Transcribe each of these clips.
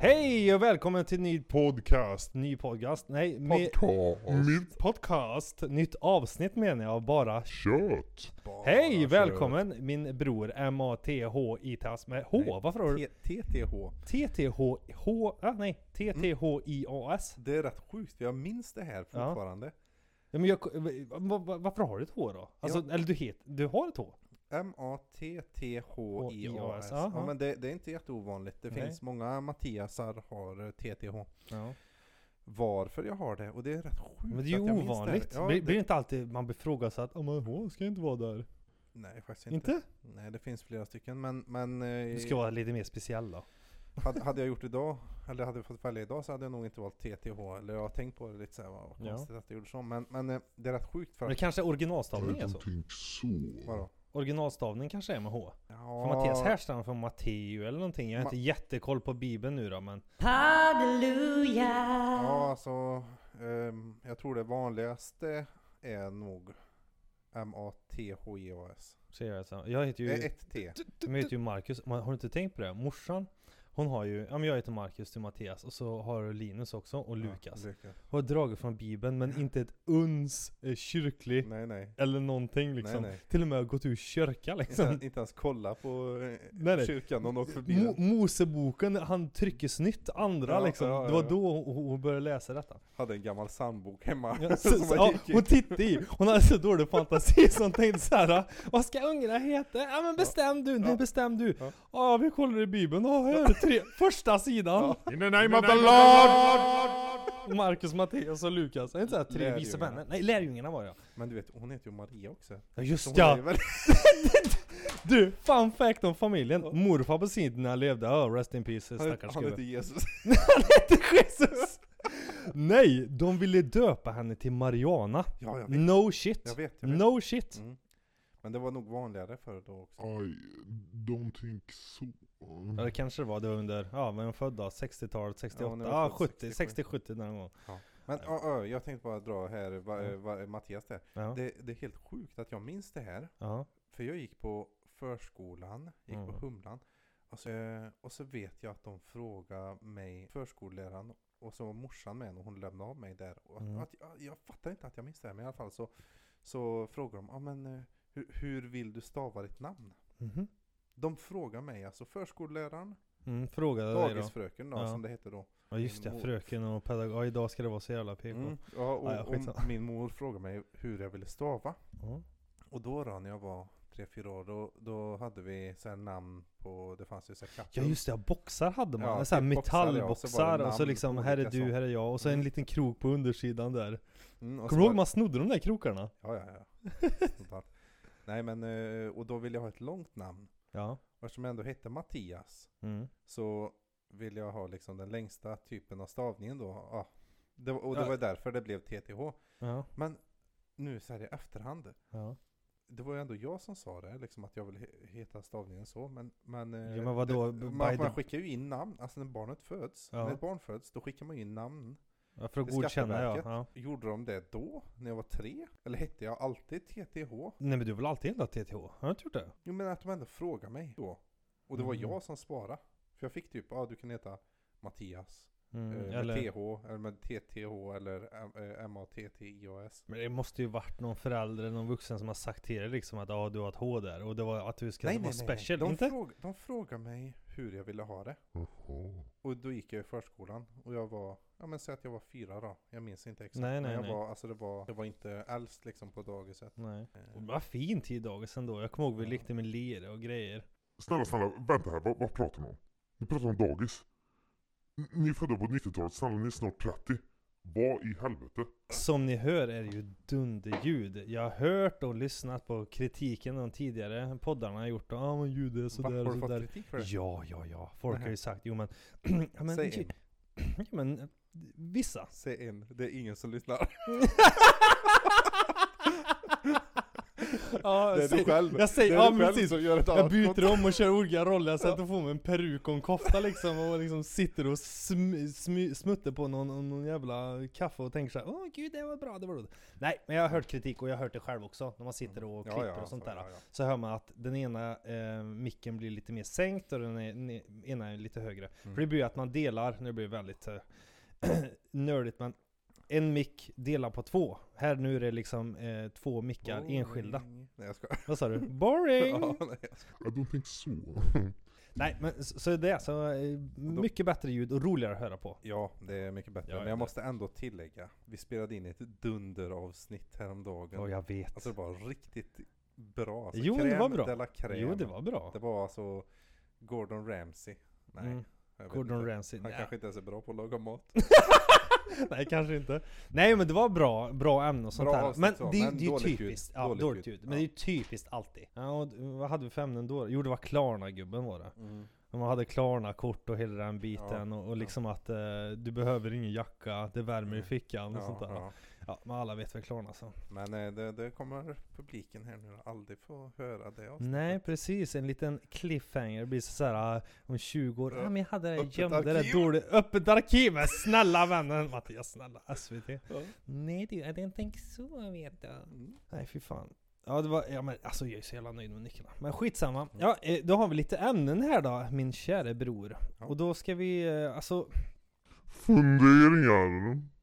Hej och välkommen till ny podcast. Ny podcast? Nej, med Podcast. Nytt podcast. Nytt avsnitt menar jag av bara Kött. Hej! Välkommen min bror M-A-T-H-I-T-A-S med H. Varför har du T- TTH. T-T-H-H... Ah, nej. T-T-H-I-A-S. Det är rätt sjukt, jag minns det här fortfarande. Ja, men jag, va- va- varför har du ett H då? Alltså, eller du het, du har ett H? M-A-T-T-H-I-A-S. Ja, men det, det är inte jätteovanligt. Det Nej. finns många Mattiasar har eh, TTH. Ja. Varför jag har det, och det är rätt sjukt Men det är ju att jag ovanligt. Det. Ja, blir, det, blir inte alltid man blir ifrågasatt? Ja men H ska inte vara där. Nej, faktiskt inte. Inte? Nej, det finns flera stycken. Men, men eh, Du ska vara lite mer speciell då. hade, hade jag gjort idag, eller hade jag fått välja idag så hade jag nog inte valt TTH. Eller jag har tänkt på det lite såhär, vad Ja. konstigt att jag gjorde så. Men, men eh, det är rätt sjukt för Men det att... kanske är så? Tänk så. Vadå? Originalstavning kanske är med H? Ja, För Mattias härstammar från Matteo eller någonting. Jag har Ma- inte jättekoll på bibeln nu då men... Halleluja. Ja, alltså ehm, jag tror det vanligaste är nog M-A-T-H-I-A-S. Ser jag, så. jag heter ju... Det är ett T. Men jag heter ju Marcus. Man, har du inte tänkt på det? Morsan, hon har ju... Ja men jag heter Marcus till Mattias. Och så har du Linus också och Lukas. Ja, Lukas. Har dragit från bibeln men inte ett uns eh, kyrklig. Nej, nej. Eller någonting liksom. Nej. Till och med gått ur kyrka liksom. Inte, inte ens kolla på eh, Nej, kyrkan någon åkt förbi Mo. Moseboken, han tryckesnytt andra Ja, liksom. ja, Det var då hon, hon började läsa detta. Hade en gammal sandbok hemma. Ja, så, som ja, gick hon tittade i, hon hade så dålig fantasi så hon tänkte så här. Vad ska ungarna heta? Ja men bestäm du, Ja. bestäm du. Ja vi kollar i bibeln, ja här tre, första sidan. In the name of the Lord! Marcus, Matteus och Lukas. Är det inte såhär tre visa Lärjungarna. män? Nej lärjungarna var jag. Men du vet, hon heter ju Maria också. Ja just ja! Du, fun fact om familjen. Morfar på sin tid när han levde, ja rest in peace Han, stackars han heter gubbe. Jesus. Han hette Jesus! Nej, de ville döpa henne till Mariana. Ja, jag vet. No shit. Jag vet, jag vet. No shit. Mm. Men det var nog vanligare förr då också. Aj, don't think so. Ja det kanske det var, det var under, ja men född då, 60-talet, 68, Ja, ja, jag var född 70, 67. 60-70 någon gång. Men ja, ja, jag tänkte bara dra här, va, Ja. va, Mattias där. Ja, Det, det är helt sjukt att jag minns det här. ja, För jag gick på förskolan, gick Mm. på Humlan. Och så, och så vet jag att de frågade mig, förskolläraren, och så var morsan med när hon lämnade av mig där. Och att, Mm. att, jag, jag fattar inte att jag minns det här, men i alla fall så, så frågade de, ja men eh, hur, hur vill du stava ditt namn? mhm. De frågar mig, alltså förskolläraren, Mm, frågade dig då. dagisfröken då, Ja. som det hette då. Ja just det, fröken och pedagog, ja, idag ska det vara så jävla PK. Mm, ja, och, Ja, ja, skitsamma. och min mor frågade mig hur jag ville stava. Ja. Och då då, när jag var tre fyra år, då, då hade vi så här namn på, det fanns ju så här katter. Ja just det, ja, boxar hade man. Ja, så här typ boxar, ja, metallboxar och så var det och så namn liksom på här är olika du, saker. här är jag och så en Mm. liten krok på undersidan där. Mm, och så Kommer du ihåg var- man snodde de där krokarna? Ja, ja, ja. Sånt där. Nej men, eh, och då ville jag ha ett långt namn. Ja. Och eftersom jag ändå hette Mattias, Mm. så ville jag ha liksom den längsta typen av stavningen då. Ja. Det, och det Ja. var därför det blev TTH. Ja. Men nu så här i efterhand, Ja. det var ju ändå jag som sa det, liksom att jag vill he- heta stavningen så. Men, men, eh, Ja, men vadå, det, man, man skickar ju in namn, alltså när barnet föds. När ett barn föds, då skickar man ju in namn. Ja, för att godkänna ja. Ja. Gjorde de det då, när jag var tre? Eller hette jag alltid TTH? Nej men du har väl alltid hetat TTH? Har du inte gjort det? Jo men att de ändå frågade mig då. Och det var Mm. jag som svarade. För jag fick typ, ja ah, du kan heta Mattias. Mm. eh, med Eller... TH, eller med TTH eller eh, M-A-T-T-I-A-S. Men det måste ju varit någon förälder, någon vuxen som har sagt till dig liksom att ja, du har ett H där och det var att du ska vara special, De, inte? fråg, de frågade mig hur jag ville ha det. Jaha. Och då gick jag i förskolan. Och jag var, ja men säg att jag var fyra då. Jag minns inte exakt. Nej, men nej, jag nej. var, alltså det var, jag var inte äldst liksom på dagiset. Nej. Eh, Och det var fin tid dagis ändå. Jag kommer ihåg vi Ja. lekte med lera och grejer. Snälla, snälla, vänta här. Vad, vad pratar ni om? Ni pratar om dagis. N- Ni är födda på 90-talet, snälla ni är snart 30. Vad i helvete? Som ni hör är det ju dunderljud. Jag har hört och lyssnat på kritiken de tidigare poddarna har gjort. Ja ah, men ljudet är Va? sådär Har och du fått sådär. kritik för det? Ja, ja, ja. Folk har ju sagt, jo men... ja, men Säg ju- en. ja, men eh, vissa. Säg en, det är ingen som lyssnar. Ja, Det är du själv. Jag säger, det är ja du själv precis. som gör ett Jag byter om och kör olika roller, jag sätter på mig en peruk och en kofta liksom och liksom sitter och sm, sm, smuttar på någon, någon jävla kaffe och tänker såhär Åh gud det var bra, det var roligt Nej men jag har hört kritik och jag har hört det själv också när man sitter och Ja, klipper ja, och sånt så, där ja, ja. Så hör man att den ena eh, micken blir lite mer sänkt och den ne, ena är lite högre Mm. För det blir ju att man delar, nu blir det väldigt eh, nördigt men en mick delar på två Här nu är det liksom eh, två mickar enskilda Boring. Nej jag skojar. Vad sa du? Boring! Ja, nej, jag skojar. I don't think so. Nej men så, så det är så, mycket bättre ljud och roligare att höra på. ja, det är mycket bättre. Ja, Men ja, jag det- måste ändå tillägga. Vi spelade in ett dunderavsnitt häromdagen. Och jag vet. Alltså det var riktigt bra. Alltså, Jo, det var bra. de jo det var bra. Det var alltså Gordon Ramsay. Nej. Mm. Gordon. Ramsay. Han Nej. kanske inte ens är bra på att laga mat. Nej kanske inte. Nej men det var bra, bra ämne och sånt Bra här. Men så, det, är- men det är ju dåligt ljud. typiskt. Ja, Dåligt dåligt ljud. ljud. Men det är ju typiskt alltid. Ja, och vad hade vi för ämnen då? Jo det var Klarna-gubben var det. Och Man hade Klarna-kort och hela den biten och, och liksom att eh, du behöver ingen jacka, det värmer i fickan och sånt där. Ja. men alla vet väl Klarna så. Men eh, det, det kommer publiken här nu aldrig få höra det avsnittet. Nej precis, en liten cliffhanger. Det blir såhär om 20 år. Ja. Men jag hade det, gömde det dåligt. Öppet arkiv! Men snälla vännen Mattias, snälla SVT. Ja. Nej du, jag think so vet du. Mm. Nej fy fan. Ja det var, ja men alltså jag är så jävla nöjd med nycklarna. Men skitsamma. Ja, eh, då har vi lite ämnen här då, min käre bror. Ja. Och då ska vi, eh, alltså Funderingar.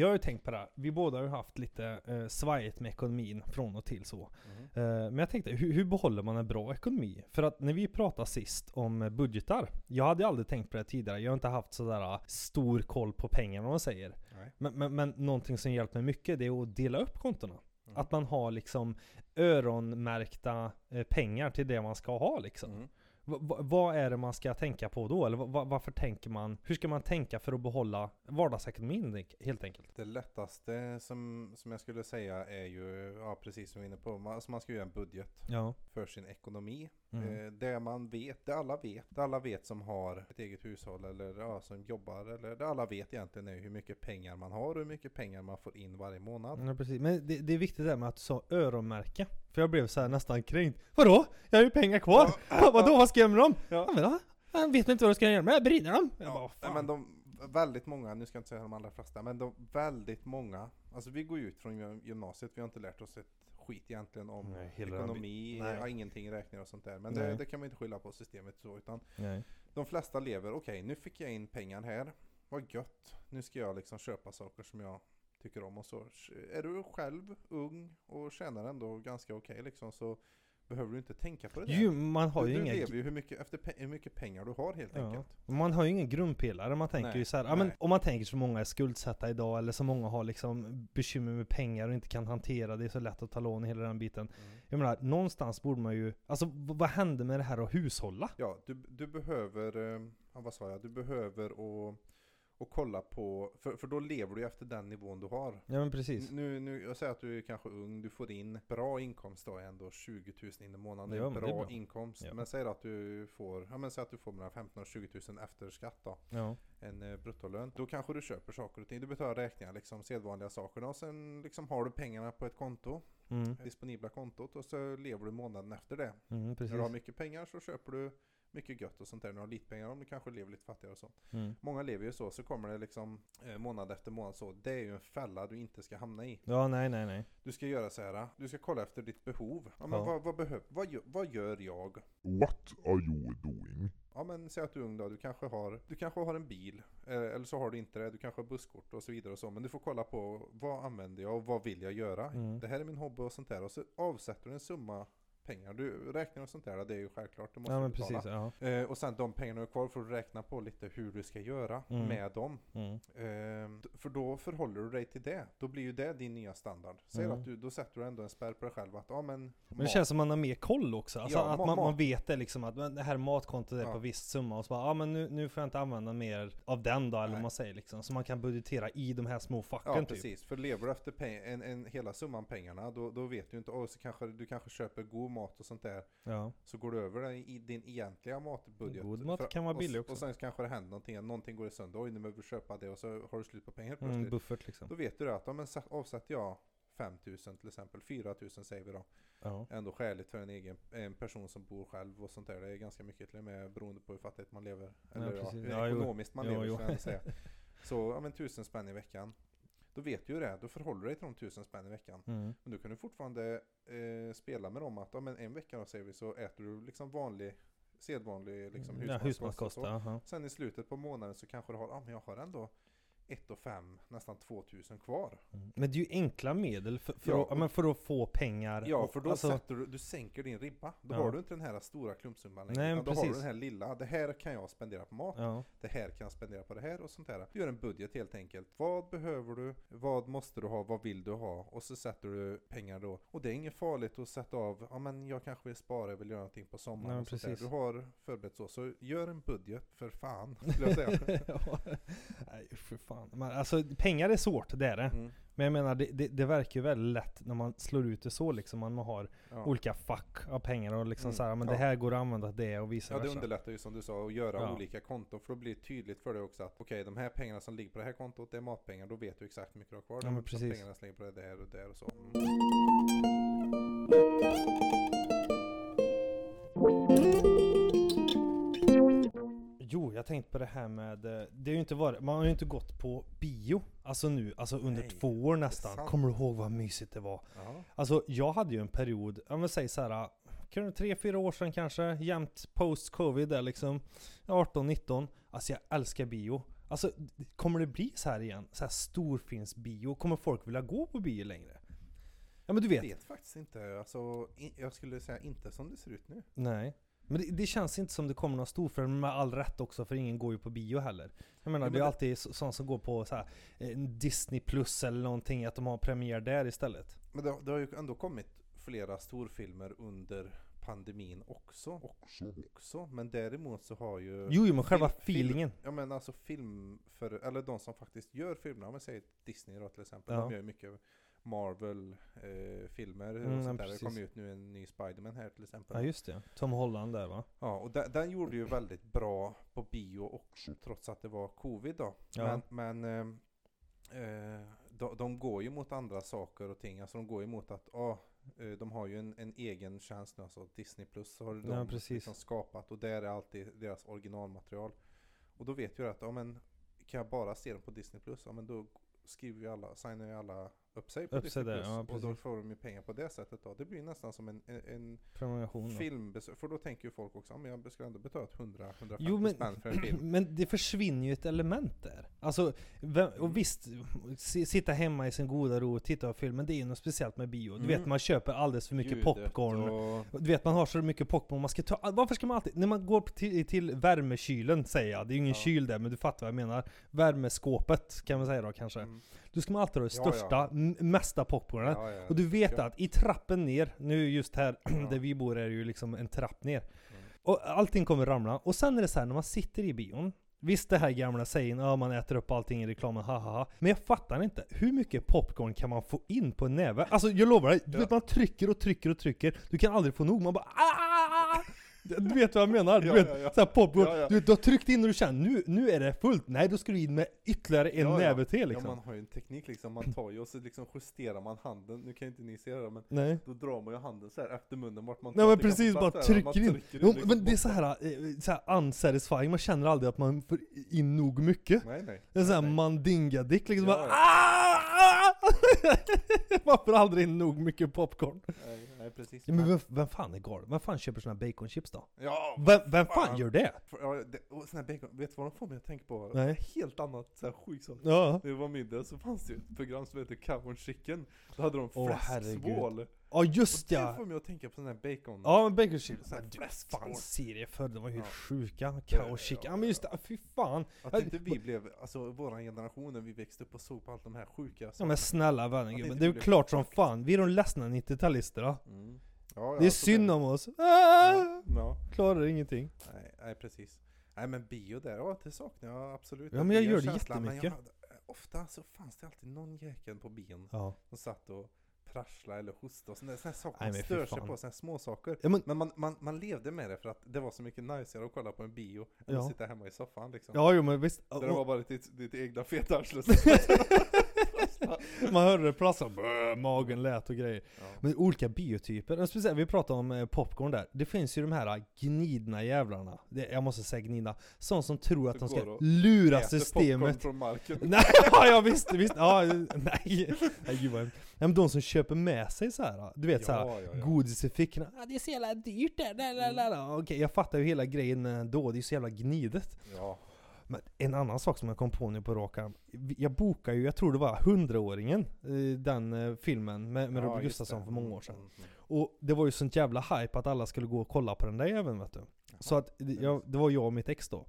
Jag har ju tänkt på det här. Vi båda har ju haft lite eh, svajigt med ekonomin från och till så. Mm. Eh, Men jag tänkte, hur, hur behåller man en bra ekonomi? För att när vi pratade sist om eh, budgetar, jag hade aldrig tänkt på det tidigare, jag har inte haft sådär eh, stor koll på pengarna om man säger. Men, men, men någonting som hjälpt mig mycket, det är att dela upp kontona. Mm. Att man har liksom öronmärkta eh, pengar till det man ska ha liksom. Mm. Va- va- vad är det man ska tänka på då? Eller va- va- varför tänker man, hur ska man tänka för att behålla vardagsekonomin helt enkelt? Det lättaste som, som jag skulle säga är ju, ja precis som vi är inne på, man, alltså man ska göra en budget Ja. för sin ekonomi. Mm. Eh, det man vet, det alla vet, det alla vet som har ett eget hushåll eller ja, som jobbar eller det alla vet egentligen är hur mycket pengar man har och hur mycket pengar man får in varje månad. Ja, precis. Men det, det är viktigt där med att sa öronmärka. För jag blev så här nästan kränkt. Vadå? Jag har ju pengar kvar! Ja. Vadå? Vad ska jag göra med dem? Ja. Ja. jag vet inte vad jag ska göra med Jag brinner dem! Jag bara, Ja, fan. men de, väldigt många, nu ska jag inte säga de allra flesta, men de, väldigt många, alltså vi går ju ut från gym- gymnasiet, vi har inte lärt oss ett skit egentligen om Nej, ekonomi, Nej. ja, ingenting räkningar och sånt där. Men det, det kan man inte skylla på systemet så, utan Nej. de flesta lever, okej nu fick jag in pengar här, vad gött, nu ska jag liksom köpa saker som jag tycker om och så. Är du själv ung och tjänar ändå ganska okej liksom så behöver du inte tänka på det där. Jo, man har du ju du inga... lever ju hur mycket, efter pe- hur mycket pengar du har helt Ja. enkelt. Man har ju ingen grundpelare, man tänker Nej, ju så här, ja, men om man tänker så många är skuldsatta idag, eller så många har liksom bekymmer med pengar och inte kan hantera det, är så lätt att ta lån i hela den biten. Mm. Jag menar, någonstans borde man ju, alltså vad händer med det här att hushålla? Ja, du, du behöver, eh, vad sa jag, du behöver och, och kolla på, för, för då lever du efter den nivån du har. Ja men precis. Nu, nu, jag säger att du är kanske ung, du får in bra inkomst då ändå 20 000 in i månaden. Ja, bra, bra. inkomst. Ja. Men säg att du får, ja men säg att du får mellan 15 och 20 000 efter skatt då. Ja. En eh, bruttolön. Då kanske du köper saker och ting. Du betalar räkningar, liksom sedvanliga saker. Och sen liksom har du pengarna på ett konto, Mm. disponibla kontot. Och så lever du månaden efter det. Mm. När du har mycket pengar så köper du mycket gött och sånt där. När du har lite pengar om du kanske lever lite fattigare och så. Mm. Många lever ju så, så kommer det liksom eh, månad efter månad så. Det är ju en fälla du inte ska hamna i. Ja, nej, nej, nej. Du ska göra så här. du ska kolla efter ditt behov. Ja, men Ja. Vad, vad, behöv, vad, gör, vad gör jag? What are you doing? Ja men säg att du är ung då, du kanske har, du kanske har en bil. eh, Eller så har du inte det, du kanske har busskort och så vidare och så. Men du får kolla på vad använder jag och vad vill jag göra? Mm. Det här är min hobby och sånt där. Och så avsätter du en summa pengar. Du räknar och sånt där, det är ju självklart. Du måste Ja men betala. precis, ja. Eh, och sen de pengarna du har kvar får du räkna på lite hur du ska göra Mm. med dem. Mm. Eh, för då förhåller du dig till det. Då blir ju det din nya standard. Säg Mm. att du, då sätter du ändå en spärr på dig själv att ja men... Men det känns som man har mer koll också. Alltså Ja, att ma- man, ma- man vet det liksom att det här matkontot är Ja. på viss summa och så bara ja men nu, nu får jag inte använda mer av den då eller vad man säger liksom. Så man kan budgetera i de här små facken Ja typ. precis, för lever du efter en, en, hela summan pengarna då, då vet du inte, oh, så kanske du kanske köper god mat och sånt där Ja. Så går du över den i din egentliga matbudget God mat För- kan vara billig också. Och sen kanske det händer någonting, någonting går i sönder, oj nu behöver du köpa det och så har du slut på pengar Mm, plötsligt buffert liksom. Då vet du att, men sa- avsätter jag 5000 till exempel, 4000 säger vi då. Ja. Ändå skäligt för en egen en person som bor själv och sånt där. Det är ganska mycket till och med beroende på hur fattigt man lever. Eller ja, hur Ja, jo. ekonomiskt man lever jo. Så ja men tusen spänn i veckan. Då vet du ju det, då förhåller du dig till de tusen spänn i veckan. Mm. Men du kan du fortfarande eh, spela med dem att ja, men en vecka då säger vi så äter du liksom vanlig, sedvanlig liksom Ja, husmanskost. och husmanskost. så. Aha. Sen i slutet på månaden så kanske du har, ja men jag har ändå 1 och 5, nästan 2000 kvar. Mm. Men det är ju enkla medel för, för, Ja, att, men för att få pengar. Ja, och- för då alltså, sätter du, du sänker din ribba. Då Ja. har du inte den här stora klumpsumman längre. Nej, utan då har du precis. den här lilla, det här kan jag spendera på mat. Ja. Det här kan jag spendera på det här och sånt där. Du gör en budget helt enkelt. Vad behöver du? Vad måste du ha? Vad vill du ha? Och så sätter du pengar då. Och det är inget farligt att sätta av, ja men jag kanske vill spara, jag vill göra någonting på sommaren Nej, och sånt där. precis. Du har förberett så. Så gör en budget för fan, skulle jag säga. ja. Nej, för fan. Men, alltså pengar är svårt, det är det. Mm. Men jag menar, det, det, det verkar ju väldigt lätt när man slår ut det så liksom. Man har Ja. olika fack av pengar och liksom Mm, så här, men ja. det här går att använda till det och vice Ja det versa. underlättar ju som du sa att göra Ja. olika konton för då blir det tydligt för dig också att okej de här pengarna som ligger på det här kontot det är matpengar då vet du exakt hur mycket du har kvar. Ja, men De precis. pengarna som ligger på det där och där och så. Mm. Jag tänkte på det här med, eh, det har ju inte varit, man har ju inte gått på bio, alltså nu, alltså under Nej, två år nästan. Kommer du ihåg vad mysigt det var? Ja. Alltså jag hade ju en period, om vi säger kan det tre, fyra år sedan kanske, jämt post-covid där liksom, 18-19. Alltså jag älskar bio. Alltså kommer det bli så här igen? Så här storfilmsbio? Kommer folk vilja gå på bio längre? Ja men du Jag vet. vet faktiskt inte. Alltså, jag skulle säga inte som det ser ut nu. Nej. Men det, det känns inte som det kommer någon storfilm med all rätt också, för ingen går ju på bio heller. Jag menar, men det är det- alltid så- sånt som går på så här, Disney plus eller någonting, att de har premiär där istället. Men det, det har ju ändå kommit flera storfilmer under pandemin också. Också. också. Men däremot så har ju... Jo, jo men själva film- film- feelingen. Ja men alltså film för, eller de som faktiskt gör filmerna, om vi säger Disney då till exempel. Ja. De gör ju mycket Marvel-filmer Mm, och. Det kommer ut nu en ny Spiderman här till exempel. Ja just det, Tom Holland där va? Ja, och den, den gjorde ju väldigt bra på bio också, trots att det var covid då. Ja. Men, men eh, eh, de, de går ju mot andra saker och ting. Alltså de går ju mot att, ja, eh, de har ju en, en egen tjänst nu, alltså Disney Plus har de Ja, liksom skapat och där är alltid deras originalmaterial. Och då vet ju att, ja men kan jag bara se dem på Disney Plus, ja men då skriver ju alla, signar ju alla upp sig på Upp Disney där, Plus. ja, och då får de ju pengar på det sättet då. Det blir nästan som en, en, en filmbesök, för då tänker ju folk också, men jag skulle ändå betala 100-150 Jo men, spänn för en film. men det försvinner ju ett element där. Alltså, och visst, si- sitta hemma i sin goda ro och titta på film, men det är ju något speciellt med bio. Du Mm. vet man köper alldeles för mycket Ljudet popcorn. och- Du vet man har så mycket popcorn, man ska ta, varför ska man alltid, när man går till, till värmekylen säger jag, det är ju ingen Ja. kyl där men du fattar vad jag menar. Värmeskåpet kan man säga då kanske. Mm. Du ska man alltid ha det Ja, ja. största, m- mesta popcornen. Ja, ja, Och du vet ja. att i trappen ner, nu just här Ja. där vi bor är det ju liksom en trapp ner. Mm. Och allting kommer ramla. Och sen är det så här när man sitter i bion. Visst det här gamla sägen, ja man äter upp allting i reklamen, haha. Men jag fattar inte, hur mycket popcorn kan man få in på en näve? Alltså jag lovar dig, du Ja. vet man trycker och trycker och trycker, du kan aldrig få nog, man bara "Ah!" Du vet vad jag menar? Du Ja, vet, ja, ja. såhär popcorn, Ja, ja. Du, du har tryckt in och du känner nu, nu är det fullt. Nej, då ska du in med ytterligare en Ja, ja. näve till Ja, liksom. man har ju en teknik liksom, man tar ju och så liksom justerar man handen, nu kan ju inte ni se det men Nej. då drar man ju handen så här efter munnen vart man Nej tar men det kan precis, bara plats där, man trycker in. trycker Jo, liksom men det är så här, eh, så här unsatisfying, man känner aldrig att man får in nog mycket. Nej nej. Det är såhär Nej, nej. mandinga-dick liksom Ja, bara, ja. "Ah!" Man får aldrig in nog mycket popcorn. Nej, nej precis. Men vem, vem fan är galen? Vem fan köper såna här baconchips då? Ja, Vem, vem fan fan. gör det? För- Ja, det, och sån här bacon, vet du vad de får mig att tänka på? Nej. Helt annat så här sjukt sak. Ja. När jag var mindre så fanns det ju ett program som heter Cow and Chicken. Då hade de fläsksvål. Ja just och det ja. får mig att tänka på sån här bacon. Ja men baconchips. Så här Men du, fan serier förr, de var ju Ja. sjuka. Det- Cow chicken. Ja men just det, fy fan. Att inte vi blev, alltså våran generation när vi växte upp och såg på allt de här sjuka Ja sakerna. men snälla vänner Att gubben, det är klart som fan. Vi är de ledsna 90-talisterna. Mm. Ja, ja, Det är alltså synd om oss. Ah! Ja, ja. Klarar ingenting. Nej, nej, precis. Nej men bio där, ja det saknar jag absolut. Ja, men jag Det gör det känslan, jag jättemycket. hade- Ofta så fanns det alltid någon jäkel på bion Ja. som satt och prasslade eller hostade och sådana saker Nej, man stör sig på, sådana små saker. Ja men, Men man, man, man levde med det för att det var så mycket najsigare att kolla på en bio än Ja. att sitta hemma i soffan liksom. ja jo men visst. Där det var bara ditt, ditt egna feta arsle Man hörde det prassla, brr, magen lät och grejer. Ja. Men olika biotyper, speciellt, vi pratade om eh, popcorn där. Det finns ju de här gnidna jävlarna. Jag måste säga gnidna. Sådana som tror att de ska lura systemet. från marken. Nej, ja, ja visst, visst. Ja, nej. nej gud vad. Nej, men de som köper med sig så här. Du vet så här, Ja, ja, ja. godis i fickorna. Ah, det är så jävla dyrt där. där, där, där. Mm. Okej, jag fattar ju hela grejen eh, då. Det är så jävla gnidet. Ja. Men en annan sak som jag kom på nu på rak arm. Jag bokade ju, jag tror det var 100-åringen, eh, den eh, filmen med, med Ja, Robert Gustafsson för många år Mm, sedan. mm, mm. Och det var ju sånt jävla hype att alla skulle gå och kolla på den där även vet du. Så att jag, det var jag och mitt ex då.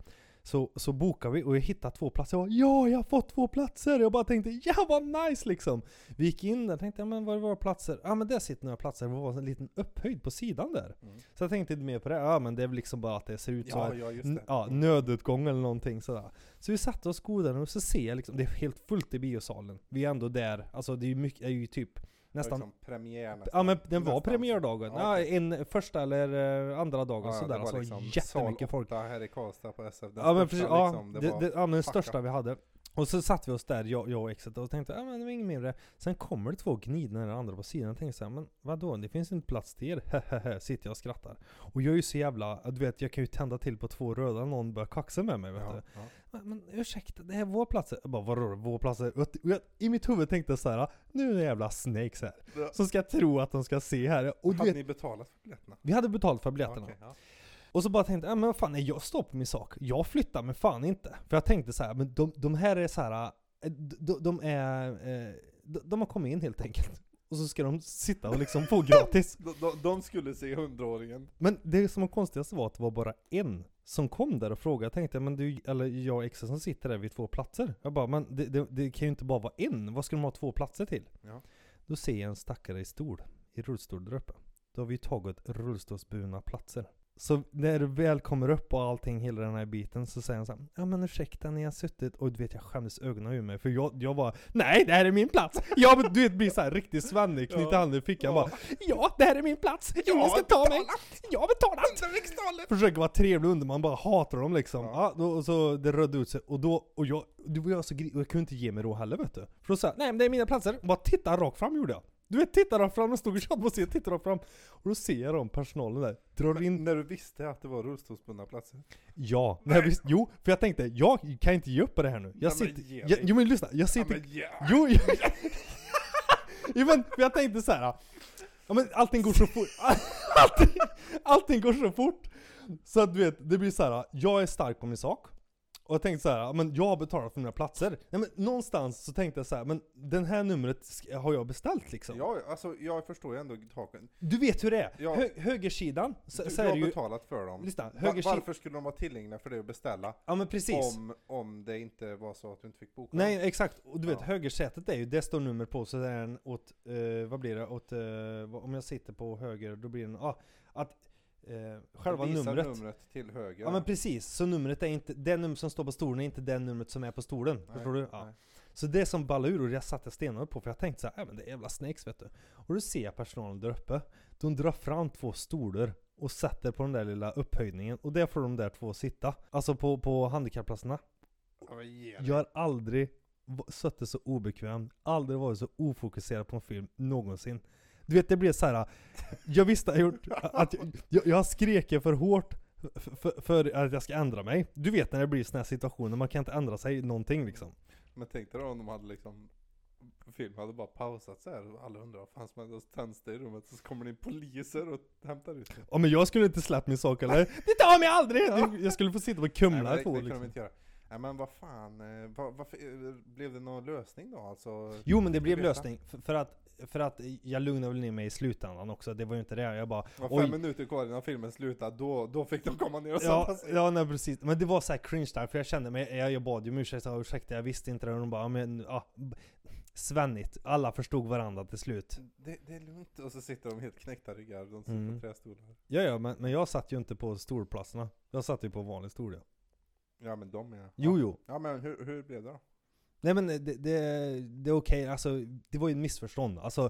Så, så bokade vi och jag hittade två platser. Jag bara, ja, jag har fått två platser! Jag bara tänkte, ja vad nice liksom! Vi gick in där och tänkte, ja men var var platser? Ja men där sitter några platser, det var en liten upphöjd på sidan där. Mm. Så jag tänkte inte mer på det, ja men det är väl liksom bara att det ser ut så här. ja. Ja, Mm. nödutgång eller någonting sådär. Så vi satte oss goda och så ser jag liksom, det är helt fullt i biosalen. Vi är ändå där, alltså det är mycket, är ju typ nästan Liksom premiär nästan. Ja men den var Nästan. premiärdagen. Ja, okej. en första eller eh, andra dagen Ja, sådär. det var Alltså liksom jättemycket folk. 8 här i Karlstad på SF. Den Ja men precis, ja, liksom, det det, det, ja men den största vi hade. Och så satt vi oss där, jag, jag och exet, och tänkte men det var inget mindre. Sen kommer det två gnidna den andra på sidan. Jag tänkte såhär, men vadå? Det finns inte plats till er. Sitter jag och skrattar. Och jag är ju så jävla, du vet jag kan ju tända till på två röda om någon börjar kaxa med mig vet Ja, du. ja. Men, men ursäkta, det här är våra platser. Jag bara vadå våra platser? Och jag, I mitt huvud tänkte jag så här, nu är det jävla snakes här. Ja. Som ska tro att de ska se här. Och du Hade vet, ni betalat för biljetterna? vi hade betalt för biljetterna. Ja. Och så bara tänkte jag, men vad fan, nej, jag står på min sak. Jag flyttar mig fan inte. För jag tänkte så här, men de, de här är så här, eh, de, de är, eh, de, de har kommit in helt enkelt. Och så ska de sitta och liksom få gratis. De, de, de skulle se hundraåringen. Men det som var konstigast var att det var bara en som kom där och frågade. Jag tänkte, men du, eller jag och exet som sitter där vid två platser. Jag bara, men det, det, det kan ju inte bara vara en. Vad ska de ha två platser till? Ja. Då ser jag en stackare i stol, i rullstol där uppe. Då har vi tagit rullstolsburna platser. Så när du väl kommer upp och allting, hela den här biten, så säger han så här, Ja men ursäkta, ni har suttit, och du vet jag skämdes ögonen ur mig, för jag, jag var Nej det här är min plats! Jag du vet blir såhär riktigt svennig, knyter Ja. handen i fickan Ja. bara Ja det här är min plats! Ingen har ska ta mig! Jag har betalat! Försöker vara trevlig under, man bara hatar dem liksom. Ja. Ja. då, och så det rödde ut sig, och då, och jag, du var jag så och jag kunde inte ge mig då heller vet du. För då sa jag, nej men det är mina platser, och bara titta rakt fram gjorde jag. Du vet, titta rakt fram, jag stod och tjatade på scenen, titta rakt fram. Och då ser jag dem, personalen där, drar in När du visste att det var rullstolsbundna platser? Ja, nej, visst, jo, för jag tänkte, jag kan inte ge upp på det här nu. Jag men sitter, ge jag, jo men lyssna, jag Ja, sitter, men ja. jo, jo, jo men för jag tänkte så här. Ja men allting går så fort, allting, allting går så fort. Så att du vet, det blir så här. jag är stark på min sak. Och jag tänkte så här, ja, men jag har betalat för mina platser. Nej, men någonstans så tänkte jag så här, men den här numret har jag beställt liksom. Ja, alltså jag förstår ju ändå taken. Du vet hur det är. Ja. Hö, högersidan, så, Du, så är har det ju, betalat för dem. lyssna, högersidan, varför skulle de vara tillgängliga för dig att beställa? ja men precis. Om, om det inte var så att du inte fick boka Nej exakt, och du vet Ja. högersätet är ju, det står nummer på så det är en åt, eh, vad blir det, åt, eh, om jag sitter på höger då blir det en, ah, att eh, själva numret. numret till höger. Ja men precis, så numret är inte, det nummer som står på stolen är inte det numret som är på stolen. Nej, Förstår du? Ja. Så det som ballade ur och jag satte stenarna på för jag tänkte så här, "Ja, men det är jävla snakes vet du. Och då ser jag personalen där uppe, de drar fram två stolar och sätter på den där lilla upphöjningen och där får de där två sitta. Alltså på, på handikappplatserna. Jag har aldrig suttit så obekväm, aldrig varit så ofokuserad på en film någonsin. Du vet det blev så här. jag visste jag gjort, att jag, jag, skrek för hårt för, för, att jag ska ändra mig. Du vet när det blir såna här situationer, man kan inte ändra sig någonting liksom. Men tänk dig då om de hade liksom Filmen hade bara pausat så här och alla undrar vad fan som hände, så tänds det i rummet så kommer det in poliser och hämtar ut det. Ja men jag skulle inte släppt min sak eller? Det tar mig aldrig! Jag skulle få sitta på Nej, Kumla i det, två det år kunde de liksom. inte göra. Nej men vad fan, eh, vad, varför, eh, blev det någon lösning då alltså? Jo men det blev lösning, för, för att för att jag lugnade väl ner mig i slutändan också, det var ju inte det. Jag bara Det var fem minuter kvar innan filmen slutade, då, då fick de komma ner och Ja, sätta sig. ja nej, precis. Men det var så här cringe där, för jag kände mig, jag, jag bad ju om ursäkt, jag sa, ursäkta jag visste inte det, och de bara, "Ja, men ja, Svennigt, alla förstod varandra till slut. Det, det är lugnt, och så sitter de helt knäckta ryggar, de sitter Mm. på trästolar. Ja, ja, men, men jag satt ju inte på stolplatserna. Jag satt ju på vanlig stol ja. Ja men de är... Jo, jo. Ja men hur, hur blev det då? Nej men det, det, det är okej, alltså det var ju ett missförstånd. Alltså,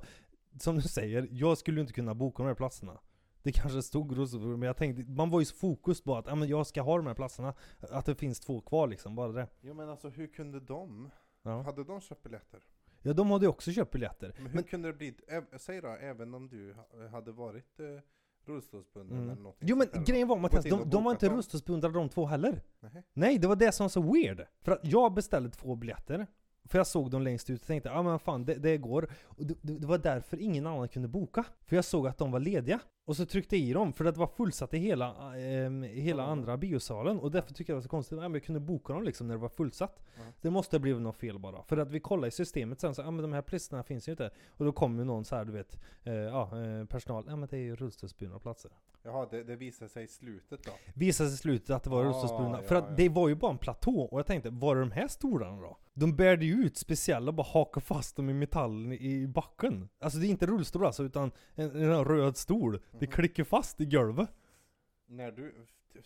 som du säger, jag skulle ju inte kunna boka de här platserna. Det kanske stod Rosengård, men jag tänkte, man var ju så fokus på att ja, men jag ska ha de här platserna. Att det finns två kvar liksom, bara det. Jo men alltså hur kunde de? Ja. Hade de köpt biljetter? Ja, de hade ju också köpt biljetter. Men hur kunde det bli, ä- säg då, även om du ha- hade varit eh, rullstolsbunden mm. eller någonting Jo men grejen var Mattias, de, de var inte rullstolsbundna de två heller. Nej. Nej, det var det som var så weird. För att jag beställde två biljetter. För jag såg dem längst ut och tänkte, ja ah, men fan det, det går. Och det det var därför ingen annan kunde boka. För jag såg att de var lediga. Och så tryckte jag i dem, för det var fullsatt i hela, ehm, hela Ja. andra biosalen. Och därför tyckte jag det var så konstigt, ja, men jag kunde boka dem liksom när det var fullsatt. Ja. Det måste ha blivit något fel bara. För att vi kollade i systemet sen, så ja men de här platserna finns ju inte. Och då kom ju någon så här, du vet, eh, ja, eh, personal, ja men det är ju rullstolsburna platser. Jaha, det, det visade sig i slutet då? Visade sig i slutet att det var Ah, rullstolsburna. ja, för att ja. det var ju bara en platå. Och jag tänkte, var är de här stolarna då? De bärde ju ut speciella och bara hakade fast dem i metallen i backen. Alltså det är inte rullstol alltså, utan en, en röd stol. Det klickar fast i golvet. När du,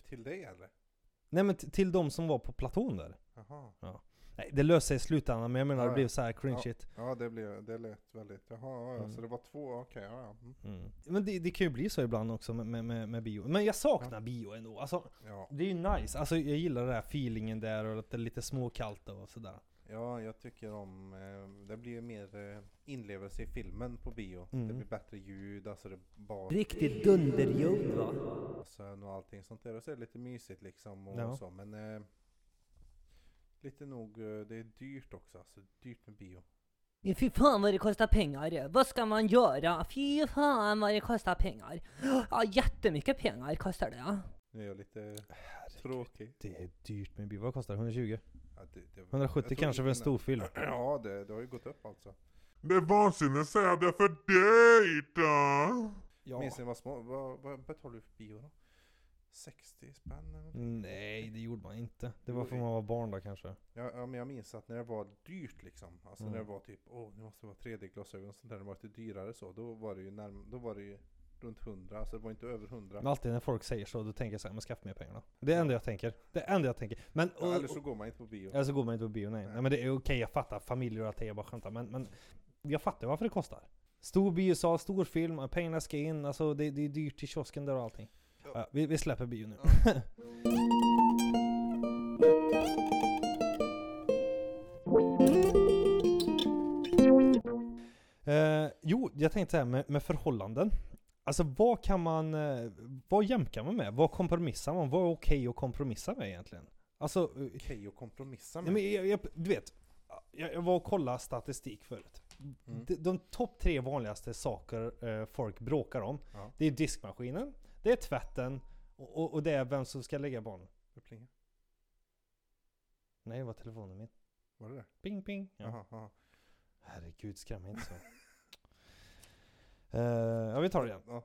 till dig eller? Nej men till de som var på platån där. Jaha. Nej, det löste sig i slutändan, men jag menar Ja, det ja. blev så här cringeigt. Ja det blev, det lät väldigt, jaha ja, ja. Mm. så det var två, okej ja, ja. Mm. Mm. Men det, det kan ju bli så ibland också med, med, med, bio. Men jag saknar bio ändå. Alltså, ja. det är ju nice. Alltså jag gillar den här feelingen där och att det är lite småkallt och sådär. Ja, jag tycker om, eh, det blir mer eh, inlevelse i filmen på bio. Mm. Det blir bättre ljud, alltså det bara Riktigt dunderljud va? Sen och allting sånt där. Och så är det lite mysigt liksom och Ja. så. Men eh, lite nog, eh, det är dyrt också. Alltså dyrt med bio. Men Fy fan vad det kostar pengar. Vad ska man göra? Fy fan vad det kostar pengar. Ja, jättemycket pengar kostar det. Ja. Nu är jag lite tråkig. Det är dyrt med bio. Vad kostar det? 120? Ja, det, det, 170 jag tror kanske för en storfilm. Ja, det, det har ju gått upp alltså. Det är vansinne att säga det för dig då. Ja. Minns ni vad små, vad, vad betalade du för bio då? 60 spänn eller? Nej, det gjorde man inte. Det var för man var barn då kanske. Ja, ja, men jag minns att när det var dyrt liksom, alltså Mm. när det var typ, åh nu måste det vara 3D-glasögon och sånt där, det var lite dyrare så, då var det ju närm- då var det ju runt 100, alltså det var inte över 100. Men alltid när folk säger så, då tänker jag såhär, men skaffa mer pengar då. Det är det enda jag tänker. Det är det enda jag tänker. Men, och, Ja, eller så går man inte på bio. eller så går man inte på bio, nej. Nej. nej men det är okej, jag fattar familjer och att jag bara skämtar. Men, men jag fattar varför det kostar. Stor biosal, stor film, pengarna ska in, alltså det, det är dyrt i kiosken där och allting. Ja. Ja, vi, vi släpper bio nu. Eh, jo, jag tänkte så här med, med förhållanden. Alltså vad kan man, eh, vad jämkar man med? Vad kompromissar man? Vad är okej att kompromissa med egentligen? Alltså, eh, Okej att kompromissa nej, med. men jag, jag, du vet, jag, var och kollade statistik förut. Mm. De, de topp tre vanligaste saker eh, folk bråkar om, Ja. det är diskmaskinen, det är tvätten och, och, det är vem som ska lägga barnen. Det plingar. Nej, det var telefonen min. Var det det? Ping ping. Ja. Jaha, jaha. Herregud, skräm inte så. Eh, ja, vi tar det igen. Ja.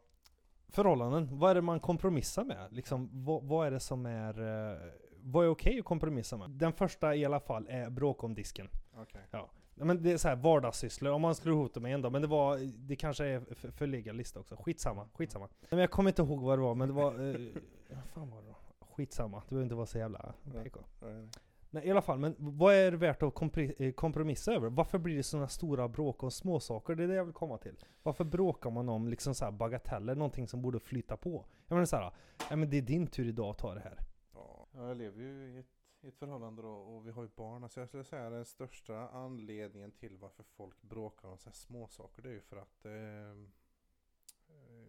Förhållanden, vad är det man kompromissar med? Liksom, vad, vad är det som är... eh, vad är okej att kompromissa med? Den första i alla fall är bråk om disken. Okej. Ja, men det är så här vardagssysslor, om man dem i en dag. Men det var, det kanske är för, förlegad lista också. Skitsamma, skitsamma. Men jag kommer inte ihåg vad det var, men det var... Eh, vad fan var det då? Skitsamma, det behöver inte vara så jävla. PK. Nej, nej. Nej i alla fall, men vad är det värt att eh, kompromissa över? Varför blir det sådana stora bråk om småsaker? Det är det jag vill komma till. Varför bråkar man om liksom så här bagateller, någonting som borde flyta på? Jag menar såhär, ja men det är din tur idag att ta det här. Ja, jag lever ju i ett, i ett förhållande då och vi har ju barn. Alltså jag skulle säga den största anledningen till varför folk bråkar om så här det är ju för att eh,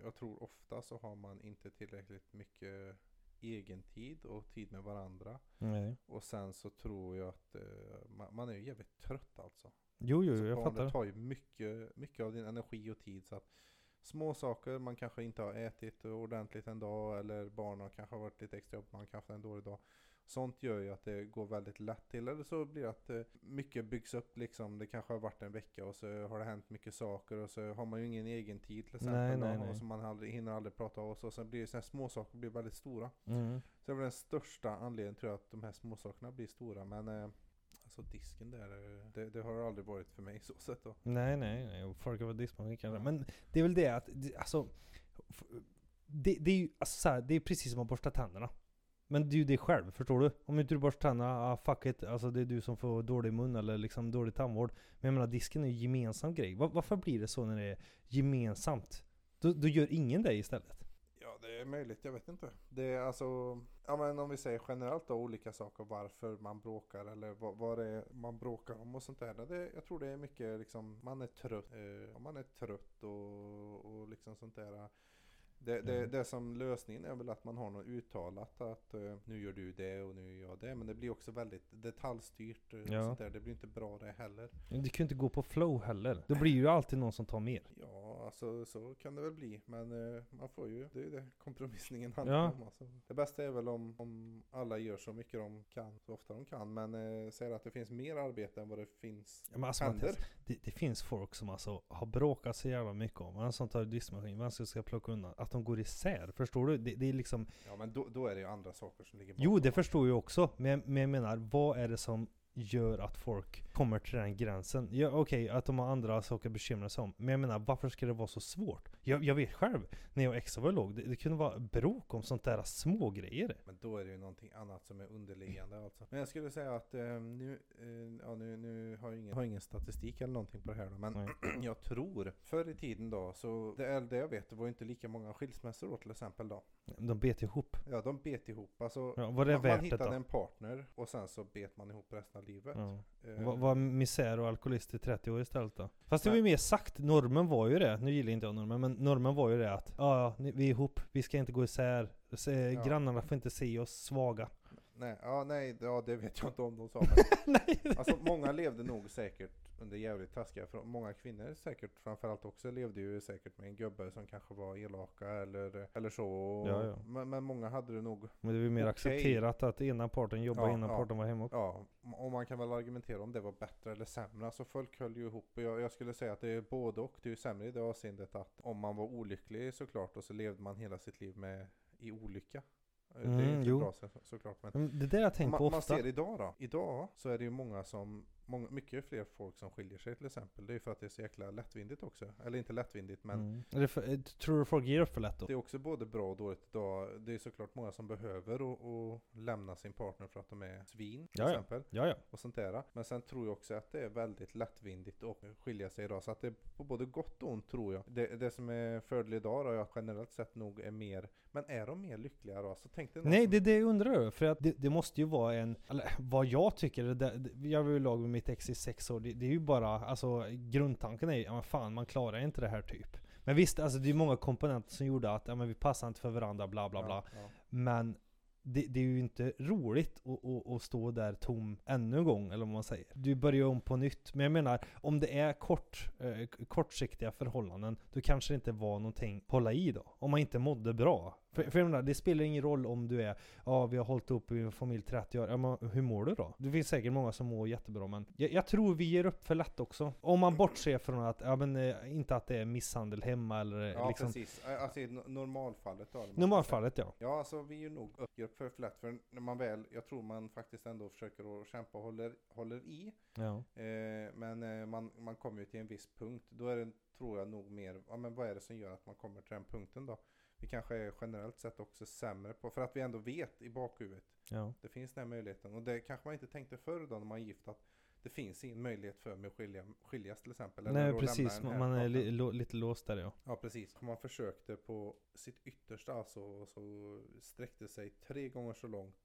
jag tror ofta så har man inte tillräckligt mycket egen tid och tid med varandra. Nej. Och sen så tror jag att eh, man, man är ju jävligt trött alltså. Jo, jo, Så jag fattar. Det tar ju mycket, mycket av din energi och tid. Så att små saker, man kanske inte har ätit ordentligt en dag eller barnen kanske har varit lite extra jobb, man kanske har en dålig dag. Sånt gör ju att det går väldigt lätt till. Eller så blir det att eh, mycket byggs upp liksom. Det kanske har varit en vecka och så har det hänt mycket saker och så har man ju ingen egen tid till exempel. Nej, nej, nej. Och så man aldrig, hinner aldrig prata av och så blir det så här små saker blir väldigt stora. Mm. Så det är väl den största anledningen tror jag att de här små sakerna blir stora. Men eh, alltså disken där, eh, det, det har aldrig varit för mig så sett då. Nej, nej, nej. Folk har varit diskmaskin kanske. Men det är väl det att, alltså... Det, det är ju alltså, så här, det är precis som att borsta tänderna. Men det är ju det själv, förstår du? Om inte du borstar tänderna, ah, fuck it. Alltså det är du som får dålig mun eller liksom dålig tandvård. Men jag menar, disken är ju gemensam grej. Var, varför blir det så när det är gemensamt? Då, då gör ingen det istället. Ja, det är möjligt, jag vet inte. Det är alltså, ja men om vi säger generellt då olika saker varför man bråkar eller vad, vad det är man bråkar om och sånt där. Det, jag tror det är mycket liksom, man är trött, eh, man är trött och, och liksom sånt där. Det, det, Mm. det som lösningen är väl att man har något uttalat att eh, nu gör du det och nu gör jag det. Men det blir också väldigt detaljstyrt eh, och Ja. sånt där. Det blir inte bra det heller. Men Det kan ju inte gå på flow heller. Då blir ju alltid någon som tar mer. Ja, alltså så kan det väl bli. Men eh, man får ju, det är ju det kompromissningen handlar Ja. om. Alltså. Det bästa är väl om, om alla gör så mycket de kan, så ofta de kan. Men eh, säger att det finns mer arbete än vad det finns Ja, men alltså, händer. det, det finns folk som alltså har bråkat så jävla mycket om vem som tar diskmaskin, vem som ska plocka undan. Att de går isär. Förstår du? Det, det är liksom Ja, men då, då är det ju andra saker som ligger bakom. Jo, det förstår jag också. Men, men jag menar, vad är det som gör att folk kommer till den gränsen? Ja, Okej, att de har andra saker att bekymra sig om. Men jag menar, varför ska det vara så svårt? Jag, jag vet själv, när jag och Exa var låg, det, det kunde vara bråk om sånt där små grejer. Men då är det ju någonting annat som är underliggande alltså. Men jag skulle säga att eh, nu, eh, ja, nu, nu har jag ingen, har ingen statistik eller någonting på det här då, men jag tror förr i tiden då, så det, är det jag vet, det var ju inte lika många skilsmässor då till exempel då. De bet ihop. Ja, de bet ihop. Alltså, Ja, var det man, man värt det hittade då? en partner och sen så bet man ihop resten av livet. Ja. Eh, Var, var misär och alkoholist i 30 år istället då? Fast det var ju mer sagt, normen var ju det, nu gillar inte jag normen, men normen var ju det att ja, vi är ihop, vi ska inte gå isär, Se, Ja. grannarna får inte se oss svaga. Nej, ja, nej, ja, det vet jag inte om de sa. Men, Nej! alltså, många levde nog säkert under jävligt taskiga för Många kvinnor säkert framförallt också levde ju säkert med en gubbe som kanske var elaka eller, eller så. Ja, ja. Men, men många hade det nog, Men det var ju mer Okej. accepterat att ena parten jobbade Ja, innan ja. parten var hemma. ja, och man kan väl argumentera om det var bättre eller sämre. Alltså folk höll ju ihop. Jag, jag skulle säga att det är både och. Det är ju sämre i det avseendet att om man var olycklig såklart och så levde man hela sitt liv med i olycka. Det är Mm, inte jo. bra så, såklart. Men Men det där jag tänkt man, på man ofta. ser idag då. Idag så är det ju många som, många, mycket fler folk som skiljer sig till exempel. Det är ju för att det är så jäkla lättvindigt också. Eller inte lättvindigt men Mm. Är det för, eh, tror du folk ger upp för lätt då? det är också både bra och dåligt idag. Det är såklart många som behöver och, lämna sin partner för att de är svin till Ja, ja. exempel. Ja. Och sånt där. Men sen tror jag också att det är väldigt lättvindigt att skilja sig idag. Så att det är på både gott och ont tror jag. Det, det som är fördel idag då, jag generellt sett nog är mer, men är de mer lyckliga då? Så tänk dig Nej, som- det är det jag undrar. För att det, det måste ju vara en, eller vad jag tycker, det, jag var ju lag med mitt ex i sex år. Det, det är ju bara, alltså grundtanken är ju, ja men fan man klarar inte det här typ. Men visst, alltså det är många komponenter som gjorde att, ja men vi passar inte för varandra, bla bla bla. Ja, ja. Men det, det är ju inte roligt att, att, att stå där tom ännu en gång, eller vad man säger. Du börjar om på nytt. Men jag menar, om det är kort, eh, kortsiktiga förhållanden, då kanske det inte var någonting att hålla i då. Om man inte mådde bra. För, för menar, det spelar ingen roll om du är, ja vi har hållit upp i en familj 30 år, ja, men hur mår du då? Det finns säkert många som mår jättebra, men jag, jag tror vi ger upp för lätt också. Om man bortser från att, ja men eh, inte att det är misshandel hemma eller eh, Ja, liksom, precis. Alltså i no- normalfallet då. normalfallet ja. Ja, alltså vi är ju nog uppger upp för för lätt. För när man väl, jag tror man faktiskt ändå försöker att kämpa och håller, håller i. ja. Eh, men eh, man, man kommer ju till en viss punkt. Då är det, tror jag nog mer, ja men vad är det som gör att man kommer till den punkten då? Vi kanske är generellt sett också sämre på, för att vi ändå vet i bakhuvudet, ja. det finns den här möjligheten. Och det kanske man inte tänkte förr då när man gift, att det finns ingen möjlighet för mig att skilja, skiljas till exempel. eller Nej precis, man, är li, lo, lite låst där ja. Ja precis. Man försökte på sitt yttersta alltså, och så sträckte sig tre gånger så långt.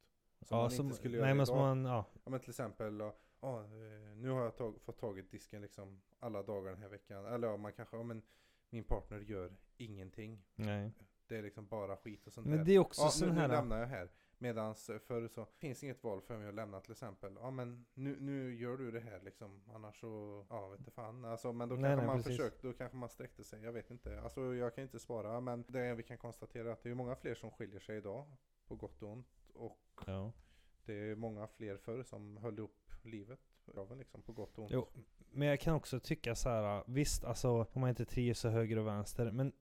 Som ja man som, inte skulle nej göra men idag. man, ja. Ja men till exempel, ja, nu har jag tag, fått tagit disken liksom alla dagar den här veckan. Eller ja, man kanske, ja men min partner gör ingenting. Nej. Det är liksom bara skit och sånt Men där. det är också ja, sån nu, här... nu lämnar jag här. Medans eh, förr så finns inget val för mig att lämna till exempel. Ja men nu, nu gör du det här liksom. Annars så, ja vet inte fan. Alltså, men då Nej, kanske nej, man precis. försökte, då kanske man sträckte sig. Jag vet inte. Alltså jag kan inte svara. Men det vi kan konstatera är att det är många fler som skiljer sig idag. På gott och ont. Och Ja. det är många fler förr som höll upp livet. Liksom på gott och ont. Jo, men jag kan också tycka så här. visst alltså om man inte trivs så höger och vänster, men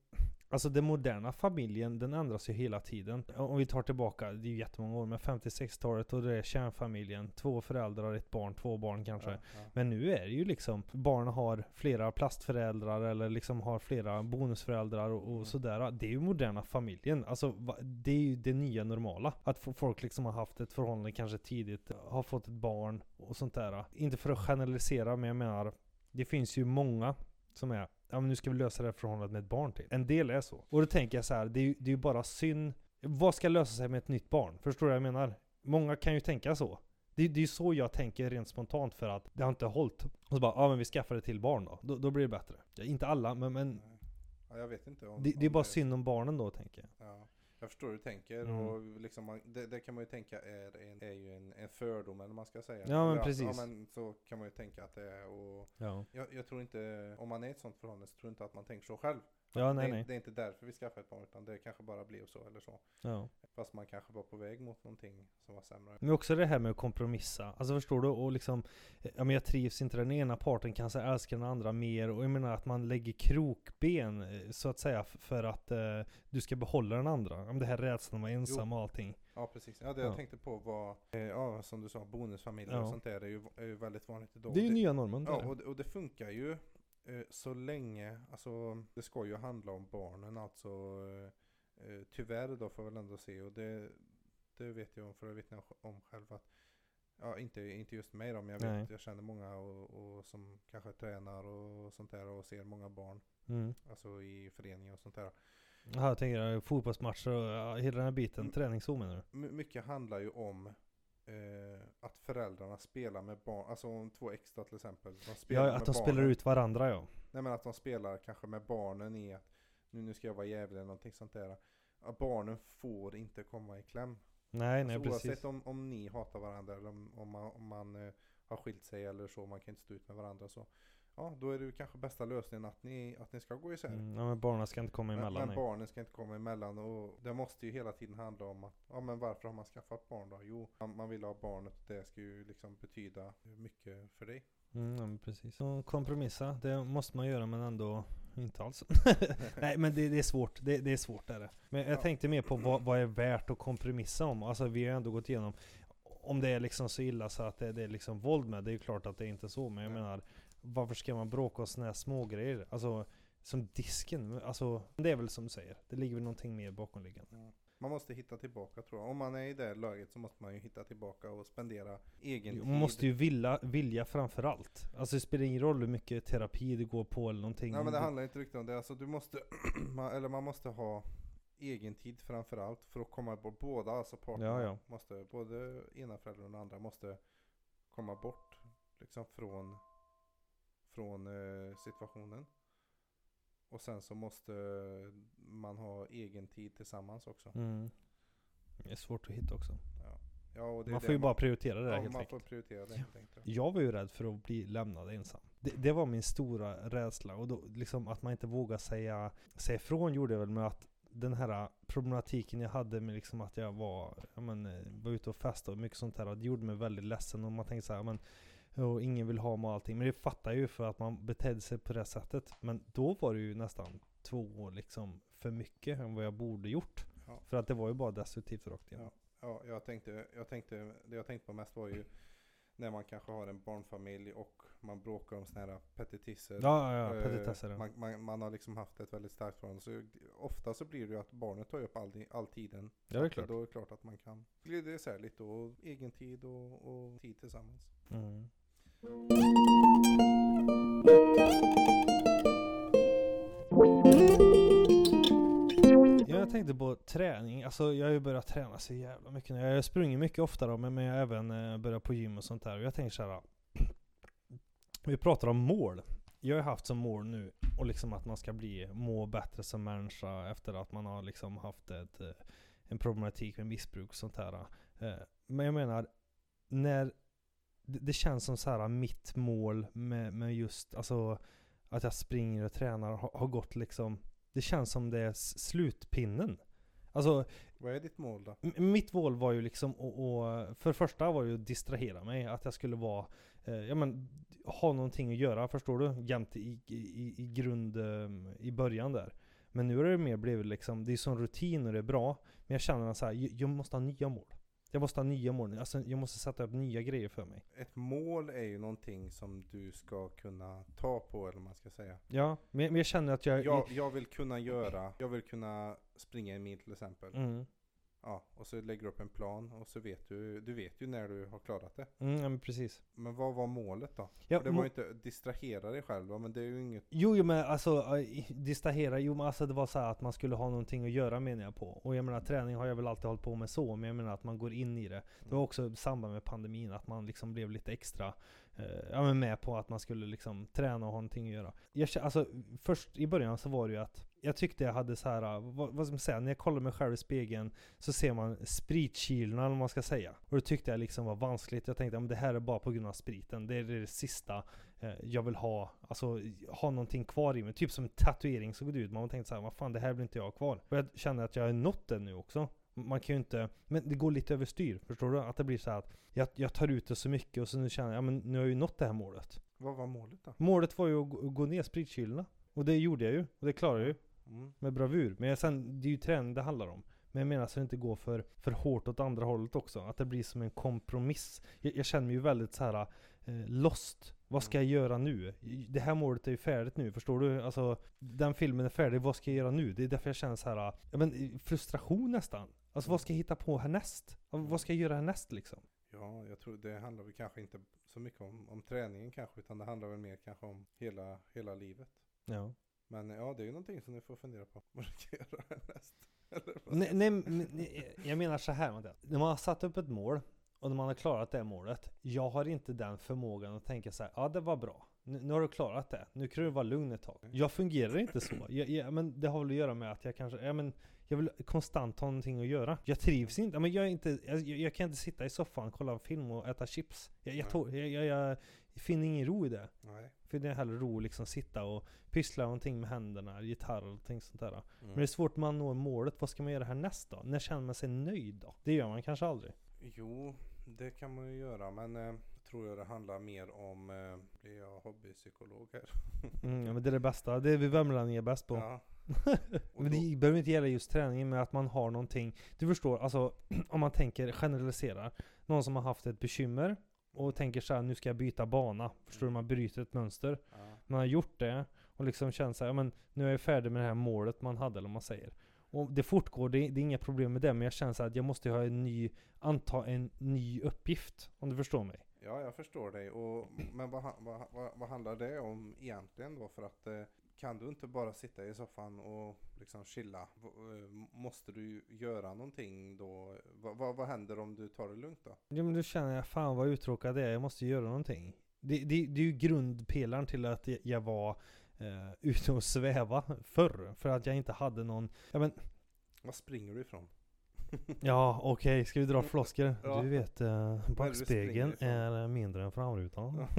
Alltså den moderna familjen, den ändras ju hela tiden. Om vi tar tillbaka, det är ju jättemånga år, men 50-60-talet och det är kärnfamiljen. Två föräldrar, ett barn, två barn kanske. Ja, ja. Men nu är det ju liksom, barn har flera plastföräldrar eller liksom har flera bonusföräldrar och, och Mm. sådär. Det är ju moderna familjen. Alltså det är ju det nya normala. Att folk liksom har haft ett förhållande kanske tidigt, har fått ett barn och sånt där. Inte för att generalisera men jag menar, det finns ju många som är ja men nu ska vi lösa det här förhållandet med ett barn till. En del är så. Och då tänker jag så här, det är ju det är bara synd. Vad ska lösa sig med ett nytt barn? Förstår du vad jag menar? Många kan ju tänka så. Det, det är ju så jag tänker rent spontant för att det har inte hållit. Och så bara, ja men vi skaffar det till barn då. Då, då blir det bättre. Ja, inte alla, men, men. Ja, jag vet inte om, det, det är om bara synd om barnen då tänker jag. Ja, jag förstår hur du tänker Mm. och liksom man, det, det kan man ju tänka är, en, är ju en, en fördom eller man ska säga. Ja, men precis. Ja men så kan man ju tänka att det är och Ja, jag, jag tror inte, om man är i ett sånt förhållande så tror jag inte att man tänker så själv. Ja nej det, nej. det är inte därför vi skaffar ett barn utan det kanske bara blev så eller så. Ja. Fast man kanske var på väg mot någonting som var sämre. Men också det här med att kompromissa. Alltså förstår du? Och liksom, ja men jag trivs inte. Den ena parten kanske älskar den andra mer. Och jag menar att man lägger krokben eh, så att säga för att eh, du ska behålla den andra. Om det här rädslan att vara ensam och allting. Ja precis, ja det Ja. jag tänkte på var, eh, ja som du sa, bonusfamiljer Ja. och sånt där är ju, är ju väldigt vanligt idag. Det är ju nya normen. är Ja, och, det- och det funkar ju eh, så länge, alltså det ska ju handla om barnen alltså. Eh, eh, tyvärr då får jag väl ändå se och det, det vet jag om för jag vet om själv att Ja, inte, inte just mig då, men jag vet, Nej. jag känner många och, och som kanske tränar och sånt där och ser många barn, Mm. alltså i föreningar och sånt där. Jaha, jag tänker eh, fotbollsmatcher och hela den här biten. Mm. Träningszon menar du? My- mycket handlar ju om eh, att föräldrarna spelar med barn, alltså om två extra till exempel. De spelar Ja, att de spelar barnen. ut varandra ja. Nej men att de spelar kanske med barnen i att nu, nu ska jag vara jävlig eller någonting sånt där. Att barnen får inte komma i kläm. Nej, nej alltså, precis. oavsett om, om ni hatar varandra eller om, om man, om man eh, har skilt sig eller så, man kan inte stå ut med varandra så. Ja, då är det kanske bästa lösningen att ni, att ni ska gå isär. Mm, ja, men barnen ska inte komma Men, emellan. men nej. barnen ska inte komma emellan och det måste ju hela tiden handla om att, ja men varför har man skaffat barn då? Jo, man, man vill ha barnet och det ska ju liksom betyda mycket för dig. Mm, men precis. Så kompromissa, det måste man göra men ändå inte alls. Nej men det, det är svårt, det, det är svårt är det. Men jag Ja. tänkte mer på vad, vad är värt att kompromissa om? Alltså vi har ändå gått igenom om det är liksom så illa så att det, det är liksom våld med, det är ju klart att det är inte så. Men jag Nej. menar, varför ska man bråka om såna här smågrejer? Alltså, som disken, alltså det är väl som du säger, det ligger väl någonting mer bakomliggande. Man måste hitta tillbaka tror jag. Om man är i det läget så måste man ju hitta tillbaka och spendera egen tid. Man måste ju vilja, vilja framför allt. Alltså det spelar ingen roll hur mycket terapi det går på eller någonting. Nej men det handlar inte riktigt om det. Alltså du måste, man, eller man måste ha egen tid framför allt för att komma bort. Båda alltså parterna Ja, ja. måste, både ena föräldern och den andra måste komma bort liksom från, från eh, situationen. Och sen så måste man ha egen tid tillsammans också. Mm. Det är svårt att hitta också. Ja, är Man får ju bara prioritera det där ja, helt man enkelt. får prioritera det helt enkelt. Jag var ju rädd för att bli lämnad ensam. Det, det var min stora rädsla. Och då, liksom att man inte vågar säga, säga ifrån gjorde jag väl med att den här problematiken jag hade med liksom att jag var, ja men, eh, var ute och festade och mycket sånt där. Det gjorde mig väldigt ledsen. Och man tänkte så här, men och ingen vill ha mig och allting. Men det fattar jag ju för att man betedde sig på det sättet. Men då var det ju nästan två år liksom för mycket än vad jag borde gjort. Ja. För att det var ju bara destruktivt rakt igenom. Ja, jag tänkte, jag tänkte, det jag tänkte på mest var ju när man kanske har en barnfamilj och man bråkar om såna här petitesser. Ja, ja, ja. Eh, Petitesser. ja. man, man, man har liksom haft ett väldigt starkt förhållande. Så ofta så blir det ju att barnet tar upp all, all tiden. Ja, det är klart. Då är det klart att man kan glida isär lite och egen tid och, och tid tillsammans. Mm. Jag tänkte på träning. Alltså jag har ju börjat träna så jävla mycket nu. Jag har sprungit mycket oftare men, jag har även eh, börjat på gym och sånt där. Och jag tänker såhär. Vi pratar om mål. Jag har haft som mål nu och liksom att man ska bli, må bättre som människa efter att man har liksom haft ett, eh, en problematik med missbruk och sånt där. Eh, men jag menar, när det, det känns som så här mitt mål med, med just alltså att jag springer och tränar har, har gått liksom Det känns som det är slutpinnen. Alltså Vad är ditt mål då? mitt mål var ju liksom att, att för det första var ju att distrahera mig. Att jag skulle vara, eh, ja men ha någonting att göra förstår du? Jämt i, i, i grund, eh, i början där. Men nu är det mer blivit liksom, det är sån rutin och det är bra. Men jag känner så här, jag, jag måste ha nya mål. Jag måste ha nya mål. Alltså, jag måste sätta upp nya grejer för mig. Ett mål är ju någonting som du ska kunna ta på eller vad man ska säga. Ja, men, men jag känner att jag... Jag, jag vill kunna göra, jag vill kunna springa en mil till exempel. Mm. Ja, och så lägger du upp en plan och så vet du, du vet ju när du har klarat det. Mm, ja, men precis. Men vad var målet då? Ja, För det var ju inte distrahera dig själv va? men det är ju inget... Jo, jo men alltså distrahera, jo men alltså det var så här att man skulle ha någonting att göra menar jag på. Och jag menar träning har jag väl alltid hållit på med så, men jag menar att man går in i det. Det var också i samband med pandemin att man liksom blev lite extra eh, ja, men med på att man skulle liksom träna och ha någonting att göra. Jag, alltså, först i början så var det ju att jag tyckte jag hade så här, äh, vad, vad ska man säga, när jag kollar mig själv i spegeln så ser man spritkilorna eller vad man ska säga. Och det tyckte jag liksom var vanskligt. Jag tänkte att det här är bara på grund av spriten. Det är det sista eh, jag vill ha, alltså ha någonting kvar i mig. Typ som en tatuering såg det ut. Man tänkte så här, vad fan det här vill inte jag kvar. Och jag känner att jag har nått det nu också. Man kan ju inte, men det går lite överstyr, förstår du? Att det blir så här att jag, jag tar ut det så mycket och så nu känner jag, ja men nu har jag ju nått det här målet. Vad var målet då? Målet var ju att gå, ner spritkilorna. Och det gjorde jag ju, och det klarade jag ju Mm. med bravur. Men sen, det är ju träning det handlar om. Men jag menar så att det inte går för, för hårt åt andra hållet också. Att det blir som en kompromiss. Jag, jag känner mig ju väldigt så här eh, lost. Vad ska jag göra nu? Det här målet är ju färdigt nu, förstår du? Alltså, den filmen är färdig, vad ska jag göra nu? Det är därför jag känner så här, ja, men, frustration nästan. Alltså vad ska jag hitta på härnäst? Vad ska jag göra härnäst liksom? Ja, jag tror det handlar väl kanske inte så mycket om, om träningen kanske, utan det handlar väl mer kanske om hela, hela livet. Ja. Men ja, det är ju någonting som ni får fundera på. Vad du ska göra härnäst. Nej, nej, nej, jag menar så här Mattias. När man har satt upp ett mål och när man har klarat det målet. Jag har inte den förmågan att tänka så här, ja det var bra. Nu, nu har du klarat det. Nu kan du vara lugn ett tag. Jag fungerar inte så. Jag, jag, men det har väl att göra med att jag kanske, ja men jag vill konstant ha någonting att göra. Jag trivs inte, men jag, är inte jag, jag kan inte sitta i soffan, kolla en film och äta chips. Jag, jag, jag, jag, jag finner ingen ro i det. Nej. För det är hellre ro att liksom sitta och pyssla någonting med händerna, gitarr och någonting sånt där. Mm. Men det är svårt man når målet, vad ska man göra härnäst då? När känner man sig nöjd då? Det gör man kanske aldrig. Jo, det kan man ju göra, men eh, tror jag det handlar mer om, eh, blir jag hobbypsykolog här? Mm, ja, men det är det bästa, det är vi värmlänningar bäst på. Ja. Men det behöver inte gälla just träningen, men att man har någonting. Du förstår, alltså om man tänker generaliserar. Någon som har haft ett bekymmer och tänker så här, nu ska jag byta bana. Förstår du? Man bryter ett mönster. Ja. Man har gjort det och liksom känner så här, ja, men nu är jag färdig med det här målet man hade, eller vad man säger. Och det fortgår, det, det är inga problem med det, men jag känner så här att jag måste ha en ny, anta en ny uppgift. Om du förstår mig. Ja, jag förstår dig. Och, men vad, vad, vad, vad handlar det om egentligen då? För att eh, kan du inte bara sitta i soffan och liksom chilla? Eh, Måste du göra någonting då? Va, va, vad händer om du tar det lugnt då? Ja men då känner jag, fan vad uttråkad jag är, jag måste göra någonting. Det, det, det är ju grundpelaren till att jag- var eh, ute och sväva förr. För att jag inte hade någon, ja men, Vad springer du ifrån? ja okej, ska vi dra flosker? Ja. Du vet, eh, backspegeln är mindre än framrutan.